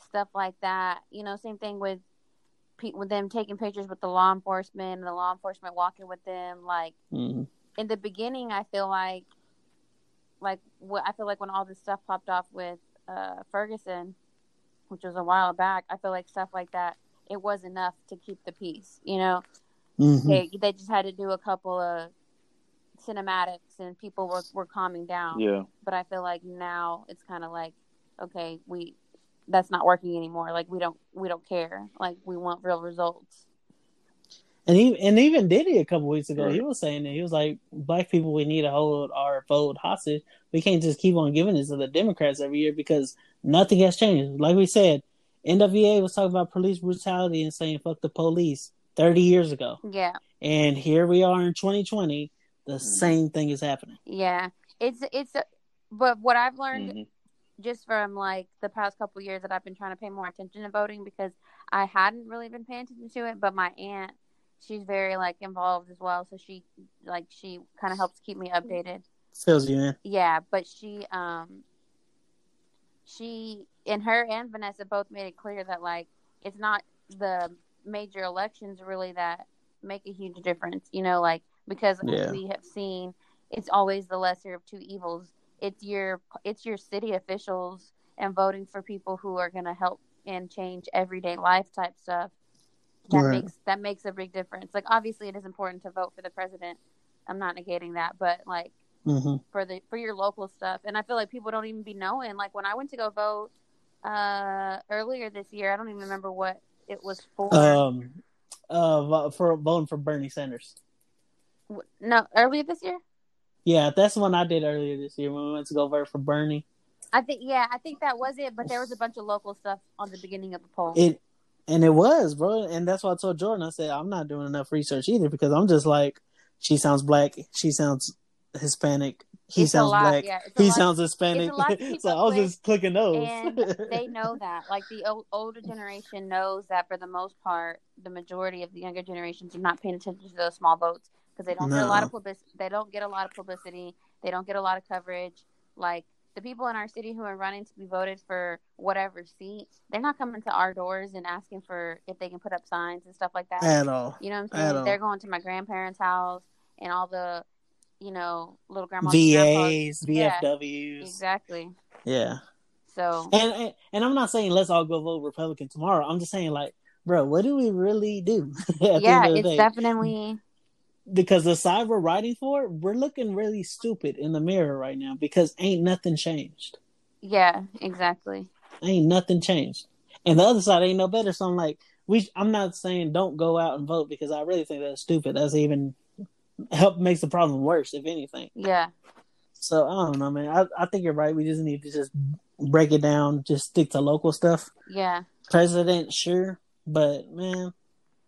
stuff like that. You know, same thing with pe- with them taking pictures with the law enforcement and the law enforcement walking with them. Like hmm in the beginning, I feel like like what I feel like when all this stuff popped off with uh, Ferguson, which was a while back, I feel like stuff like that it was enough to keep the peace. You know, Mhm. they they just had to do a couple of cinematics and people were were calming down. Yeah. But I feel like now it's kind of like, okay, we that's not working anymore. Like we don't we don't care. Like we want real results. And even and even Diddy a couple weeks ago, he was saying that he was like, "Black people, we need to hold our vote hostage. We can't just keep on giving this to the Democrats every year because nothing has changed." Like we said, NWA was talking about police brutality and saying "fuck the police" thirty years ago, Yeah. and here we are in 2020. The Mm. same thing is happening. Yeah. It's it's but what I've learned Mhm. just from like the past couple years that I've been trying to pay more attention to voting because I hadn't really been paying attention to it, but my aunt, she's very like involved as well, so she like she kind of helps keep me updated. Feels you, man. Yeah, but she um she and her and Vanessa both made it clear that like it's not the major elections really that make a huge difference, you know, like because Yeah. we have seen it's always the lesser of two evils. It's your it's your city officials and voting for people who are going to help and change everyday life type stuff. That Right. makes that makes a big difference. Like obviously it is important to vote for the president. I'm not negating that, but like hmm for the for your local stuff and i feel like people don't even be knowing like when i went to go vote uh earlier this year i don't even remember what it was for Um, uh, for voting for Bernie Sanders. No earlier this year Yeah, that's the one I did earlier this year when we went to go vote for Bernie. i think yeah i think that was it but there was a bunch of local stuff on the beginning of the poll It and it was, bro. And that's why I told Jordan, I said I'm not doing enough research either because I'm just like, she sounds black, she sounds Hispanic, he It's sounds black, yeah, he lot- sounds Hispanic. it's a lot to keep so I was just clicking those. and they know that like the old, older generation knows that for the most part the majority of the younger generations are not paying attention to those small votes because they don't get a lot of publicity they don't get a lot of publicity they don't get a lot of coverage like the people in our city who are running to be voted for whatever seat they're not coming to our doors and asking for if they can put up signs and stuff like that At all. you know what i'm at saying all. they're going to my grandparents house and all the you know little grandmas. VAs, Yeah, VFWs. exactly Yeah. so And, and and I'm not saying let's all go vote Republican tomorrow. I'm just saying like, bro, what do we really do? yeah end of the it's day? definitely because the side we're writing for, we're looking really stupid in the mirror right now because ain't nothing changed. Yeah, exactly. Ain't nothing changed. And the other side ain't no better. So I'm like, we I'm not saying don't go out and vote because I really think that's stupid. That's even help makes the problem worse, if anything. Yeah, So I don't know, man. I, I think you're right. We just need to just break it down, just stick to local stuff. yeah, President, sure, but man,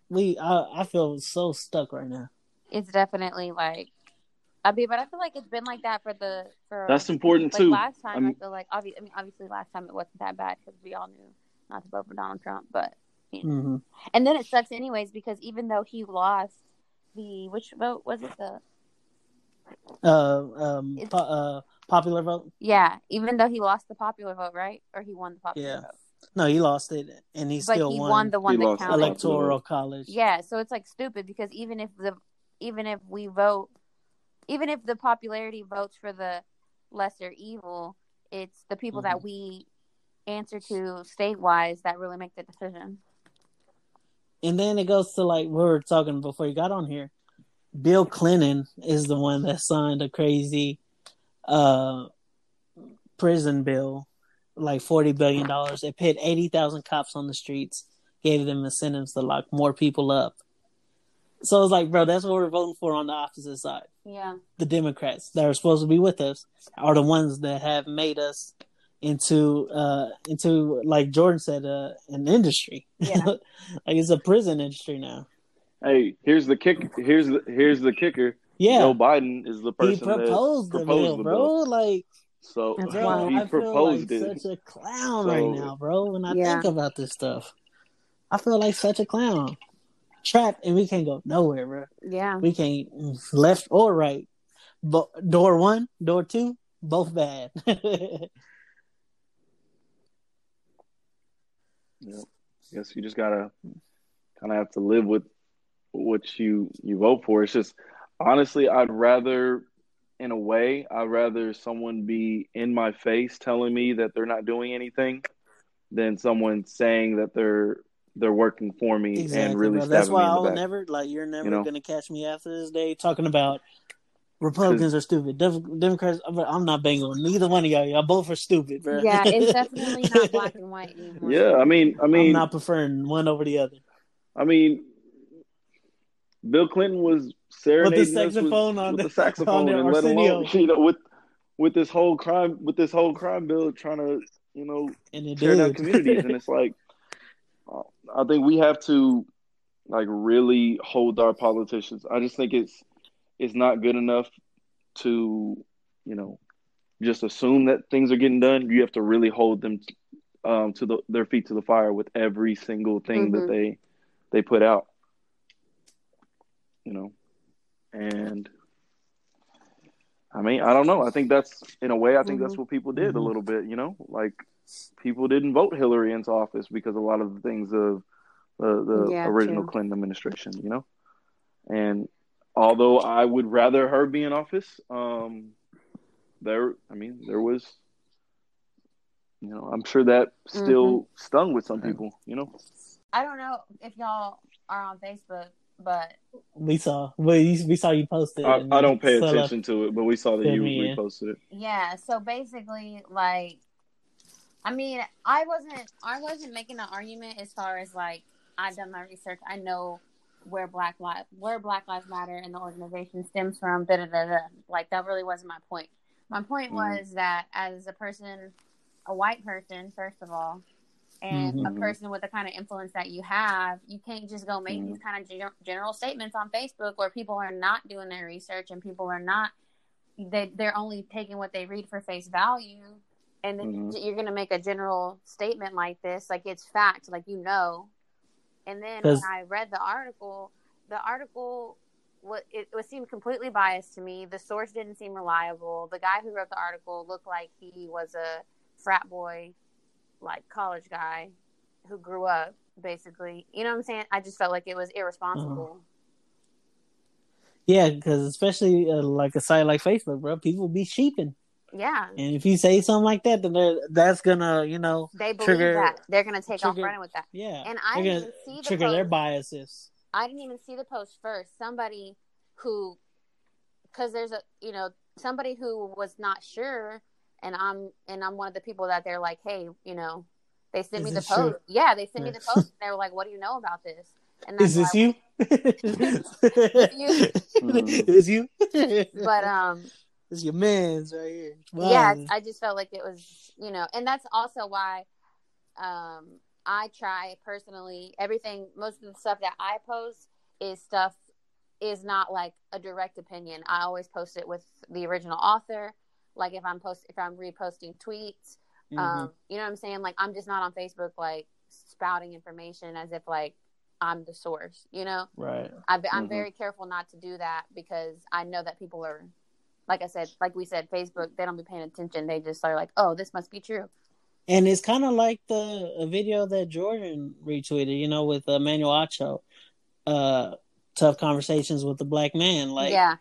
we I, I feel so stuck right now. It's definitely like. I mean, but I feel like it's been like that for the for That's important like too. last time. I, I'm- feel like obvi- I mean, obviously last time it wasn't that bad because we all knew not to vote for Donald Trump. But hmm and then it sucks anyways because even though he lost the which vote was it the Uh, um, po- uh, popular vote. yeah even though he lost the popular vote right or he won the popular Yeah. vote No, he lost it, and he but still he won, won, the one He that lost counted. electoral college. Yeah, so it's like stupid because even if the even if we vote even if the popularity votes for the lesser evil, it's the people that we answer to state wise that really make the decision. And then it goes to like we were talking before you got on here. Bill Clinton is the one that signed a crazy uh prison bill, like forty billion dollars. It put eighty thousand cops on the streets, gave them incentives to lock more people up. So it's like, bro, that's what we're voting for on the opposite side. Yeah. The Democrats that are supposed to be with us are the ones that have made us into uh into like Jordan said, uh an industry. Yeah. like it's a prison industry now. Hey, here's the kick. Here's the here's the kicker. Yeah. Joe Biden is the person he proposed that the bill, the bro. Like, So That's bro, he I feel proposed like it. such a clown So- right now, bro. When I Yeah. think about this stuff, I feel like such a clown, trapped, and we can't go nowhere, bro. Yeah. We can't left or right. But door one, door two, both bad. Yeah. I Guess you just gotta kind of have to live with what you you vote for. It's just honestly, I'd rather in a way, I'd rather someone be in my face telling me that they're not doing anything than someone saying that they're they're working for me Exactly, and really bro. That's why me in I the will back. never like. You're never You know? gonna catch me after this day talking about Republicans are stupid. Dem- Democrats. I'm- I'm not banging on neither one of y'all. Y'all both are stupid, bro. Yeah, it's definitely not black and white anymore. Yeah, I mean, I I'm mean, not preferring one over the other. I mean, Bill Clinton was serenading us saxophone with, on with the- the saxophone on the saxophone and let alone you know with with this whole crime with this whole crime bill trying to you know And it tear down communities and it's like I think we have to like really hold our politicians. I just think it's it's not good enough to you know just assume that things are getting done. You have to really hold them um, to the, their feet to the fire with every single thing that Mhm. they they put out. You know, and I mean, I don't know. I think that's in a way. I think that's what people did a Mhm. little bit. You know, like people didn't vote Hillary into office because a lot of the things of the, the Yeah, original true. Clinton administration. You know, and although I would rather her be in office, um, there. I mean, there was. You know, I'm sure that still stung with some people. You know, I don't know if y'all are on Facebook, but We saw. We we saw you posted. I, I don't pay attention to it, but we saw that you me reposted it. yeah. So basically, like, I mean, I wasn't, I wasn't making an argument as far as like I've done my research. I know where Black Lives, where Black Lives Matter and the organization stems from. Da da da da. Like that really wasn't my point. My point Mhm. was that as a person, a white person, first of all, and Mhm. a person with the kind of influence that you have, you can't just go make Mhm. these kind of gen- general statements on Facebook where people are not doing their research and people are not they they're only taking what they read for face value, and then Mhm. you're gonna make a general statement like this, like it's fact, like you know. And then when I read the article, the article what it, it seemed completely biased to me. The source didn't seem reliable. The guy who wrote the article looked like he was a frat boy, like college guy who grew up basically. You know what I'm saying? I just felt like it was irresponsible. Yeah, because especially uh, like a site like Facebook, bro, people be sheeping, Yeah. and if you say something like that, then they're- that's gonna, you know, They believe Trigger- that. They're gonna take off running with that. yeah, And I they're didn't gonna even see the trigger their biases. I didn't even see the post first. Somebody who, because there's a you know somebody who was not sure, and I'm and I'm one of the people that they're like, hey, you know, they sent Is me the post. true? Yeah, they sent me the post. And they were like, what do you know about this? And Is this you? Mhm. Is you? But um, it's your man's right here. yeah, I just felt like it was you know, and that's also why um I try personally everything. Most of the stuff that I post is stuff is not like a direct opinion. I always post it with the original author. Like if I'm post if I'm reposting tweets, Mhm. um, you know what I'm saying? Like I'm just not on Facebook like spouting information as if like I'm the source. You know, right. I, I'm Mhm. very careful not to do that because I know that people are, like I said, like we said, Facebook. They don't be paying attention. They just are like, oh, this must be true. And it's kind of like the a video that Jordan retweeted, you know, with uh, Manuel Acho, uh, tough conversations with the black man. Like, yeah,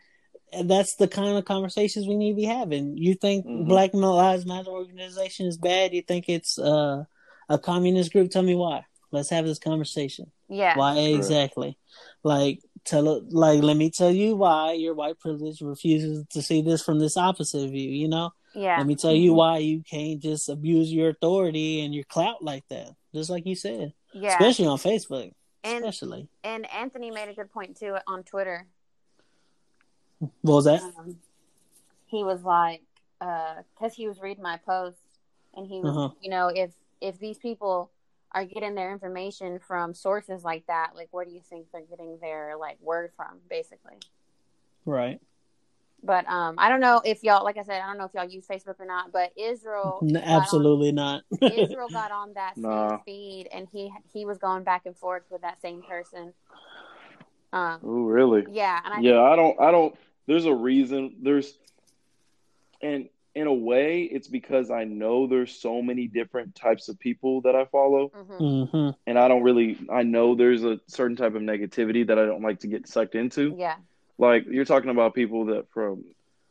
that's the kind of conversations we need to be having. You think Mhm. Black Lives Matter organization is bad? You think it's uh, a communist group? Tell me why. Let's have this conversation. yeah, Why exactly? Like tell it like let me tell you why your white privilege refuses to see this from this opposite view. You know, yeah, let me tell you why you can't just abuse your authority and your clout like that. Just like you said, yeah. especially on Facebook, And especially. and Anthony made a good point too on Twitter. What was that? Um, he was like, because he was reading my post, and he was, Uh-huh. you know, if if these people are getting their information from sources like that, like where do you think they're getting their like word from, basically? Right. But um, I don't know if y'all, like I said, I don't know if y'all use Facebook or not. But Israel, N- got on- absolutely not. Israel got on that same Nah. feed, and he he was going back and forth with that same person. Um, Oh, really? yeah, and I Yeah, I don't. I don't. There's a reason. There's, and in a way, it's because I know there's so many different types of people that I follow, mhm. hmm and I don't really. I know there's a certain type of negativity that I don't like to get sucked into. yeah, Like you're talking about people that from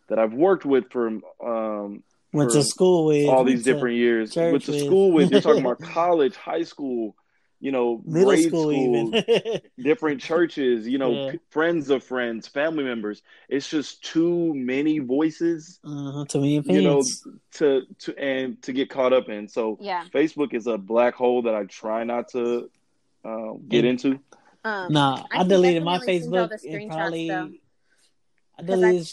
that I've worked with from, um Went to school with all these different years. Went to school with. You're talking about college, high school, you know, middle grade school, school, even. different churches, you know, Yeah. p- friends of friends, family members. It's just too many voices uh, to me, You know, to to and to get caught up in. So Yeah. Facebook is a black hole that I try not to uh, get And- into. Um, Nah, I I, can deleted my definitely send y'all Facebook. the probably. though. I- deleted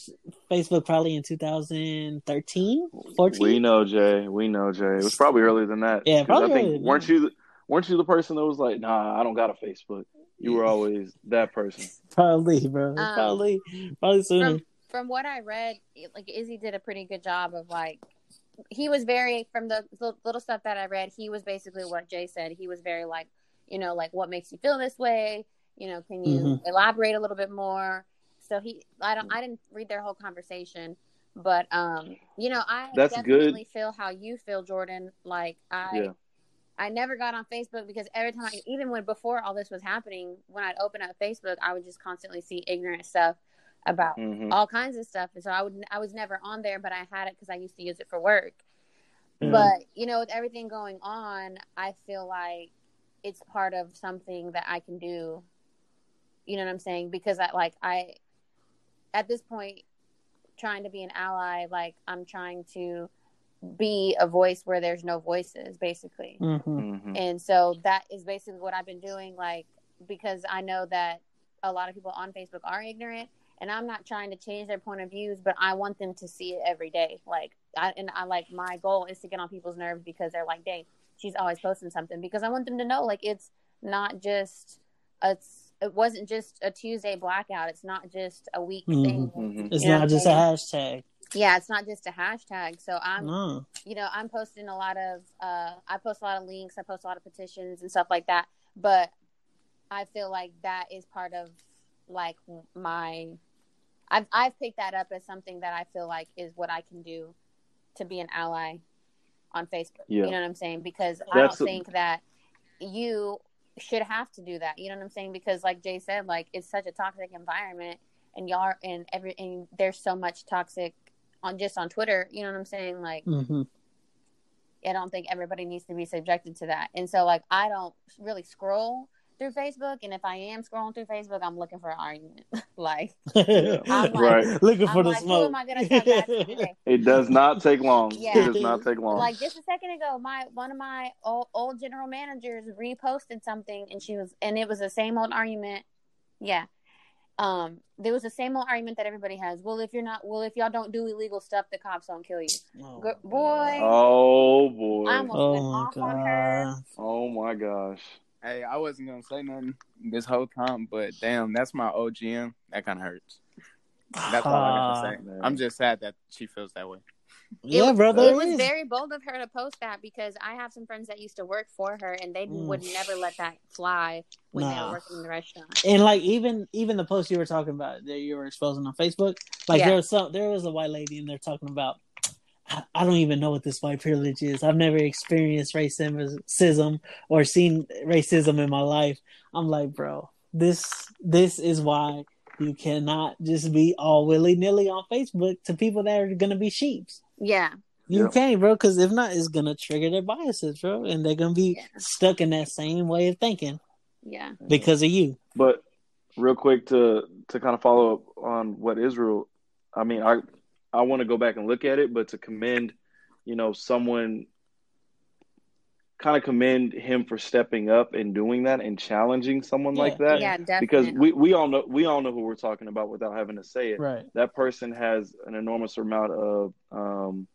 Facebook probably in 2013, 14. We know, Jay. We know, Jay. It was probably earlier than that. Yeah, probably I think weren't you the, weren't you the person that was like, nah, I don't got a Facebook. You were always that person. Probably, bro. Um, probably, probably sooner. from from what I read, like Izzy did a pretty good job of like he was very from the, the little stuff that I read. He was basically what Jay said. He was very like you know like what makes you feel this way. You know, can you Mhm. elaborate a little bit more? So he, I don't, I didn't read their whole conversation, but um, you know, I That's definitely feel how you feel, Jordan. Like I, Yeah. I never got on Facebook because every time, I, even when before all this was happening, when I'd open up Facebook, I would just constantly see ignorant stuff about hmm all kinds of stuff. And so I would, I was never on there, but I had it because I used to use it for work. Yeah. But you know, with everything going on, I feel like it's part of something that I can do. You know what I'm saying? Because I like I, at this point, trying to be an ally, like I'm trying to be a voice where there's no voices, basically. hmm hmm And so that is basically what I've been doing, like because I know that a lot of people on Facebook are ignorant, and I'm not trying to change their point of views, but I want them to see it every day. Like, I, and I like my goal is to get on people's nerves because they're like, "Dang, she's always posting something." Because I want them to know, like, it's not just a, it wasn't just a Tuesday blackout. It's not just a week Mhm. thing. hmm It's Yeah, not just a hashtag. Yeah, it's not just a hashtag. So I'm No. you know, I'm posting a lot of, uh, I post a lot of links, I post a lot of petitions and stuff like that. But I feel like that is part of like my, I've I've picked that up as something that I feel like is what I can do to be an ally on Facebook. Yeah. You know what I'm saying? Because I don't a- think that you should have to do that. You know what I'm saying? Because like Jay said, like it's such a toxic environment, and y'all are, and every and there's so much toxic on just on Twitter. You know what I'm saying? Like hmm I don't think everybody needs to be subjected to that. And so, like, I don't really scroll through Facebook. And if I am scrolling through Facebook, I'm looking for an argument. like, I'm like- Right. Looking for I'm the like, who smoke. am I going to talk back to? It does not take long. Yeah. It does not take long. Like just a second ago, my one of my old, old general managers reposted something, and she was, and it was the same old argument. Yeah, um, there was the same old argument that everybody has. Well, if you're not, well, if y'all don't do illegal stuff, the cops don't kill you. Oh, Go- boy. oh boy. I almost Oh went my off on her. oh my gosh. Hey, I wasn't gonna say nothing this whole time, but damn, that's my OGM. That kind of hurts. That's all I Ah, gotta say. man. I'm just sad that she feels that way. Yeah, it, bro. It was is. very bold of her to post that because I have some friends that used to work for her, and they Mm. would never let that fly when they were working in the restaurant. and like even even the post you were talking about that you were exposing on Facebook, like Yeah. there was some there was a white lady in there talking about I, I don't even know what this white privilege is. I've never experienced racism or seen racism in my life. I'm like, bro, this this is why you cannot just be all willy nilly on Facebook to people that are gonna be sheeps. Yeah, You Yep. can't, bro, because if not, it's gonna trigger their biases, bro, and they're gonna be Yeah. stuck in that same way of thinking yeah, because of you. But real quick to to kind of follow up on what Israel, I mean, I I want to go back and look at it, but to commend, you know, someone kind of commend him for stepping up and doing that and challenging someone like that yeah, definitely. because we we all know we all know who we're talking about without having to say it. Right. That person has an enormous amount of um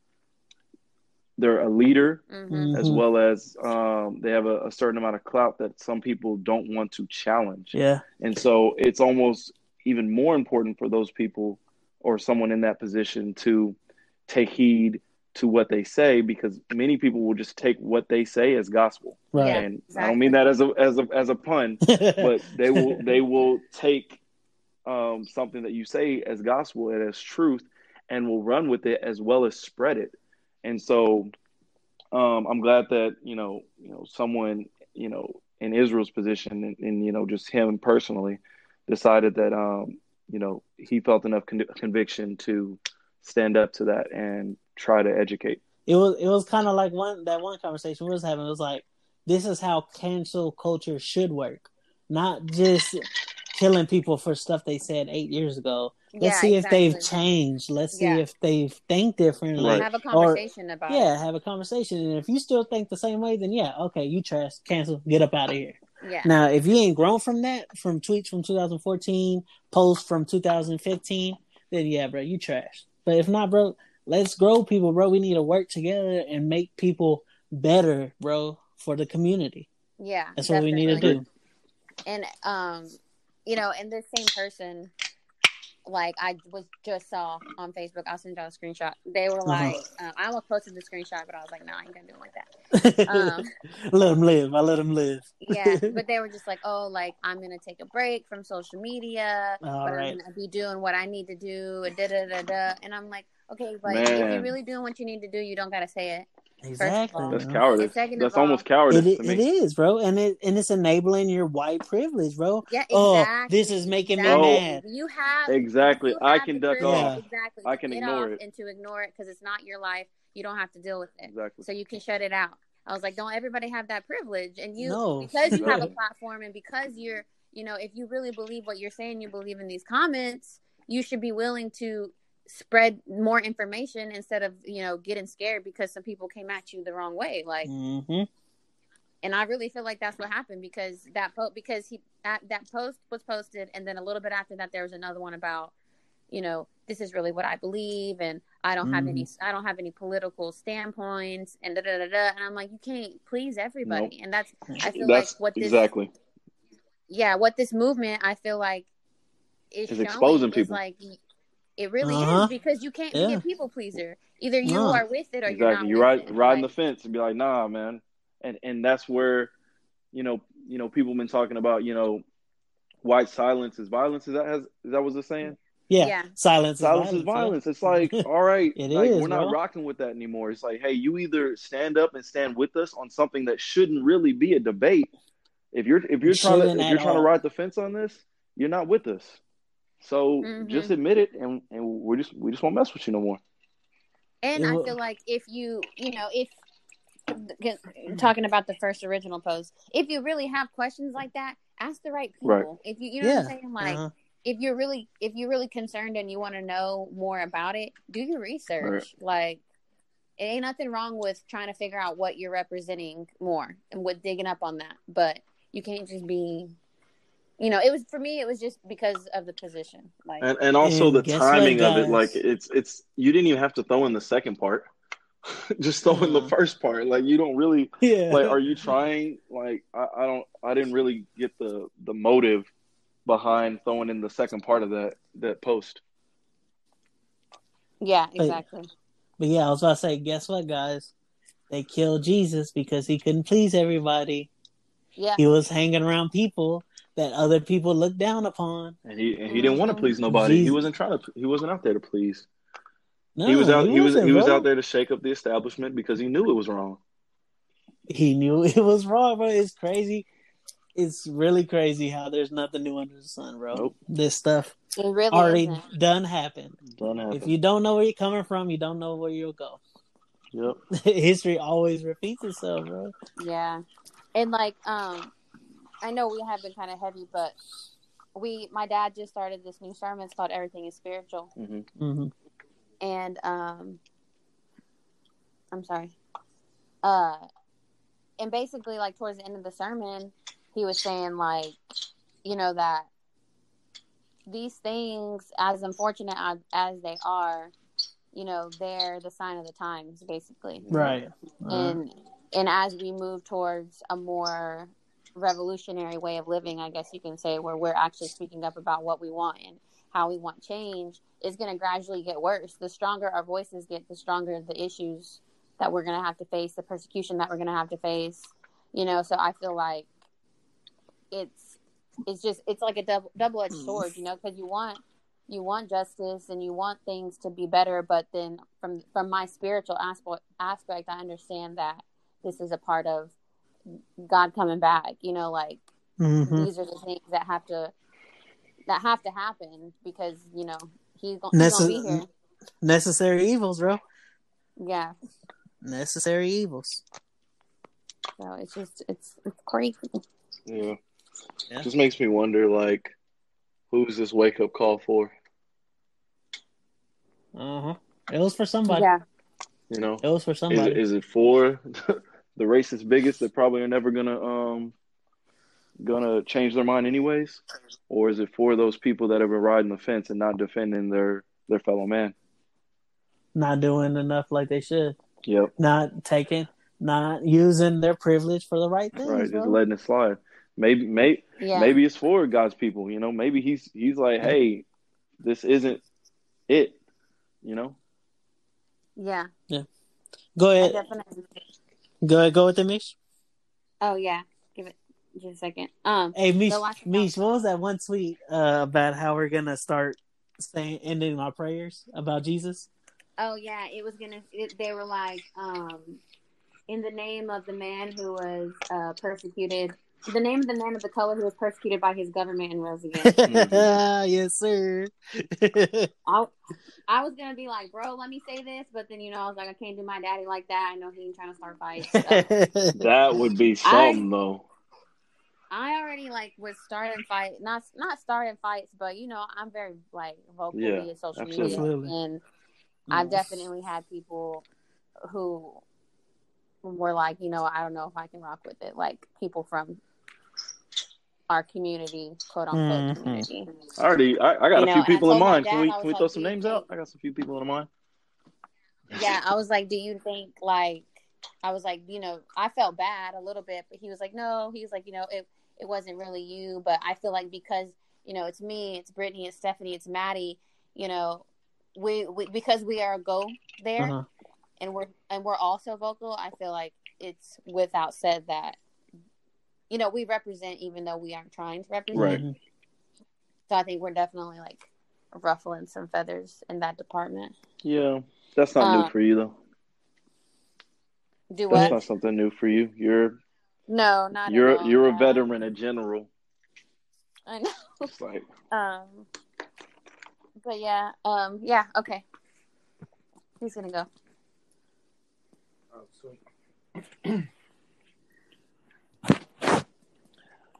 they're a leader hmm as well as um, they have a, a certain amount of clout that some people don't want to challenge. Yeah. And so it's almost even more important for those people or someone in that position to take heed to what they say because many people will just take what they say as gospel. Right. Yeah, and I don't mean that as a as a as a pun, but they will they will take um, something that you say as gospel and as truth and will run with it as well as spread it. And so um, I'm glad that you know you know someone you know in Israel's position and, and you know just him personally decided that um, you know he felt enough con- conviction to stand up to that and try to educate. It was it was kind of like one that one conversation we was having. It was like this is how cancel culture should work, not just killing people for stuff they said eight years ago. Let's Yeah, see if they've changed. Let's see Yeah. if they think differently. Right. Like, have a or- conversation about yeah, have a conversation. And if you still think the same way, then yeah, okay, you trash, cancel, get up out of here. Yeah. Now, if you ain't grown from that, from tweets from 2014, posts from 2015, then yeah, bro, you trash. But if not, bro, let's grow people, bro. We need to work together and make people better, bro, for the community. Yeah. That's what we need to do. And um, you know, and this same person, like I was just saw on Facebook, I'll send y'all a screenshot. They were Uh-huh. like, um, I almost posted the screenshot, but I was like, no, I ain't gonna do it like that. Um, let them live. I let them live. yeah, but they were just like, oh, like I'm gonna take a break from social media, All but right. I'm gonna be doing what I need to do, and da da da da. And I'm like, okay, but if you're really doing what you need to do, you don't gotta say it. Exactly. all, That's bro. cowardice. Second That's all- almost cowardice It, to me. is, bro, and it and it's enabling your white privilege, bro. Yeah, Oh, exactly. this is making Oh. me mad. You have Exactly. you I can the duck privilege, off. Exactly. I can ignore it. and to ignore it because it's not your life. You don't have to deal with it. Exactly. So you can shut it out. I was like, don't everybody have that privilege? And you, No. because you have a platform and because you're, you know, if you really believe what you're saying, you believe in these comments, you should be willing to spread more information instead of, you know, getting scared because some people came at you the wrong way. Like, hmm and I really feel like that's what happened because that post because he that, that post was posted and then a little bit after that there was another one about you know this is really what I believe and I don't have any I don't have any political standpoints and da da da da and I'm like you can't please everybody and that's I feel That's like what this exactly. yeah what this movement I feel like is Is exposing is people. like it really Uh-huh. is because you can't Yeah. be a people pleaser either you No. are with it or you're not You with ride it. riding Like, the fence and be like, nah, man. And and that's where, you know, you know, people been talking about, you know, white silence is violence. Is that has is that what it's saying? Yeah. Yeah. Silence is Silence violence. is violence. It's like, all right, It like is, we're not bro. rocking with that anymore. It's like, hey, you either stand up and stand with us on something that shouldn't really be a debate. If you're if you're It trying to if you're trying to ride the fence on this, you're not with us. So Mhm. just admit it, and and we just we just won't mess with you no more. And I feel like if you, you know, if talking about the first original post, if you really have questions like that, ask the right people. Right. If you, you know what I'm saying, like Uh-huh. if you're really, if you're really concerned and you want to know more about it, do your research. Like, it ain't nothing wrong with trying to figure out what you're representing more and with digging up on that. But you can't just be, you know, it was for me. It was just because of the position. Like, And and also And the timing of it, like it's it's you didn't even have to throw in the second part. Just throw in the first part. Like you don't really Yeah. like are you trying like I, I don't I didn't really get the the motive behind throwing in the second part of that that post. yeah, exactly. But yeah, I was about to say, guess what, guys? They killed Jesus because he couldn't please everybody. Yeah. He was hanging around people that other people look down upon. And he and he didn't want to please nobody. He wasn't trying to he wasn't out there to please. No, he was out he, was wasn't, he was bro. out there to shake up the establishment because he knew it was wrong. He knew it was wrong, bro. It's crazy. It's really crazy how there's nothing new under the sun, bro. Nope. This stuff really already isn't. done happened. Don't happen. If you don't know where you're coming from, you don't know where you'll go. Yep. History always repeats itself, bro. Yeah. And like, um, I know we have been kind of heavy, but we, my dad just started this new sermon. It's called Everything is Spiritual. hmm hmm And, um, I'm sorry. Uh, and basically, like, towards the end of the sermon, he was saying, like, you know, that these things, as unfortunate as, as they are, you know, they're the sign of the times, basically. Right. Uh, and and as we move towards a more revolutionary way of living i guess you can say where we're actually speaking up about what we want and how we want change is going to gradually get worse. The stronger our voices get the stronger the issues that we're going to have to face the persecution that we're going to have to face you know? So i feel like it's it's just it's like a double double-edged hmm. sword you know? Because you want you want justice and you want things to be better but then from from my spiritual aspect aspect i understand that this is a part of god coming back you know like mhm. these are the things that have to that have to happen because you know he's, go- And he's gonna be here necessary evils, bro. Yeah. Necessary evils. So it's just it's it's crazy. Yeah. Yeah. Just makes me wonder, like, who's this wake up call for? Uh huh. It was for somebody. Yeah. You know, It was for is somebody. it, is it for the racist bigots that probably are never gonna um gonna change their mind anyways, or is it for those people that have been riding the fence and not defending their their fellow man? not doing enough like they should. Yep. Not taking, not using their privilege for the right things. Right. bro. Just letting it slide. Maybe, maybe, Yeah. maybe it's for God's people. You know, maybe he's he's like, hey, this isn't it. You know. Yeah. Yeah. Go I ahead. Go ahead. Go with the Mish. Oh yeah. Give it just a second. Um. Hey, Mish. The last thing Mish, what was that one tweet uh, about how we're gonna start saying ending our prayers about Jesus? Oh yeah. It was gonna. It, they were like, um, in the name of the man who was uh, persecuted. The name of the man of the color who was persecuted by his government and rose again. yes, sir. I, I was gonna be like, bro, let me say this, but then you know, I was like, I can't do my daddy like that. I know he ain't trying to start fights. So. That would be something though. I already like was starting fight, not not starting fights, but you know, I'm very like vocal Yeah, via social absolutely. media, and I've definitely had people who were like, you know, I don't know if I can rock with it, like people from our community, quote unquote Mhm. community. I already, I, I got You a know, few people in mind. dad, Can we can we like, throw some names out? I got some few people in mind. yeah, I was like, do you think like I was like, you know, I felt bad a little bit, but he was like, no, he was like, you know, it it wasn't really you, but I feel like because you know it's me, it's Brittany, it's Stephanie, it's Maddie, you know, we, we because we are a go there, Uh-huh. and we're and we're also vocal. I feel like it's without said that you know we represent even though we aren't trying to represent. Right. Mhm. So I think we're definitely like ruffling some feathers in that department. Yeah, that's not Uh, new for you though. Do That's what? not something new for you. You're No, not you're all. you're a veteran a general. I know. It's like Um, but yeah, um, yeah, okay. He's gonna go?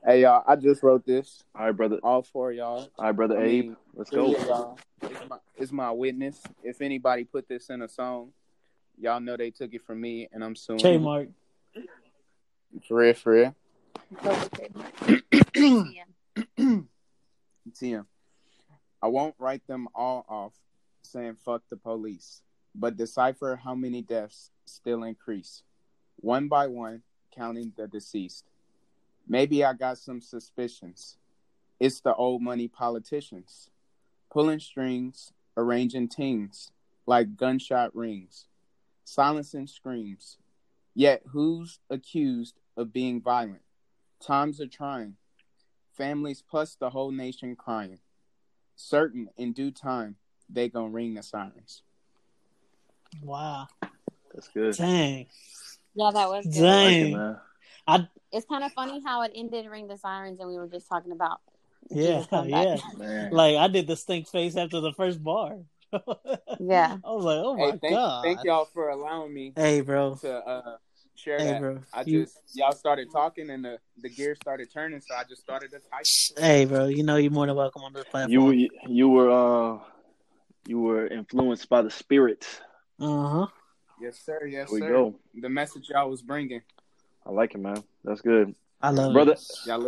Hey y'all, I just wrote this. all right, brother. All four of y'all. All right, brother I Abe. mean, Let's go. of y'all is my, is my witness. If anybody put this in a song, y'all know they took it from me, and I'm suing. them. Trademark. For real, for real. Go with. Yeah. Tim, I won't write them all off saying fuck the police, but decipher how many deaths still increase, one by one, counting the deceased. Maybe I got some suspicions. It's the old money politicians, pulling strings, arranging teams like gunshot rings, silencing screams. Yet who's accused of being violent? Times are trying families plus the whole nation crying. Certain in due time they gonna ring the sirens. Wow. That's good. Dang. Yeah, that was good. I like Dang. it, man. It's kind of funny how it ended ring the sirens, and we were just talking about. Yeah, yeah. Man. Like I did the stink face after the first bar. Yeah. I was like, oh my hey, thank, god. thank y'all for allowing me Hey, bro. to uh, share Hey, that. bro. I You- just y'all started talking and the, the gear started turning, so I just started to type. Hey, bro. You know you're more than welcome on this platform. You were you were uh you were influenced by the spirit. Uh huh. Yes, sir. Yes, Here we sir. go. The message y'all was bringing. I like it, man. That's good, I love brother. it. Y'all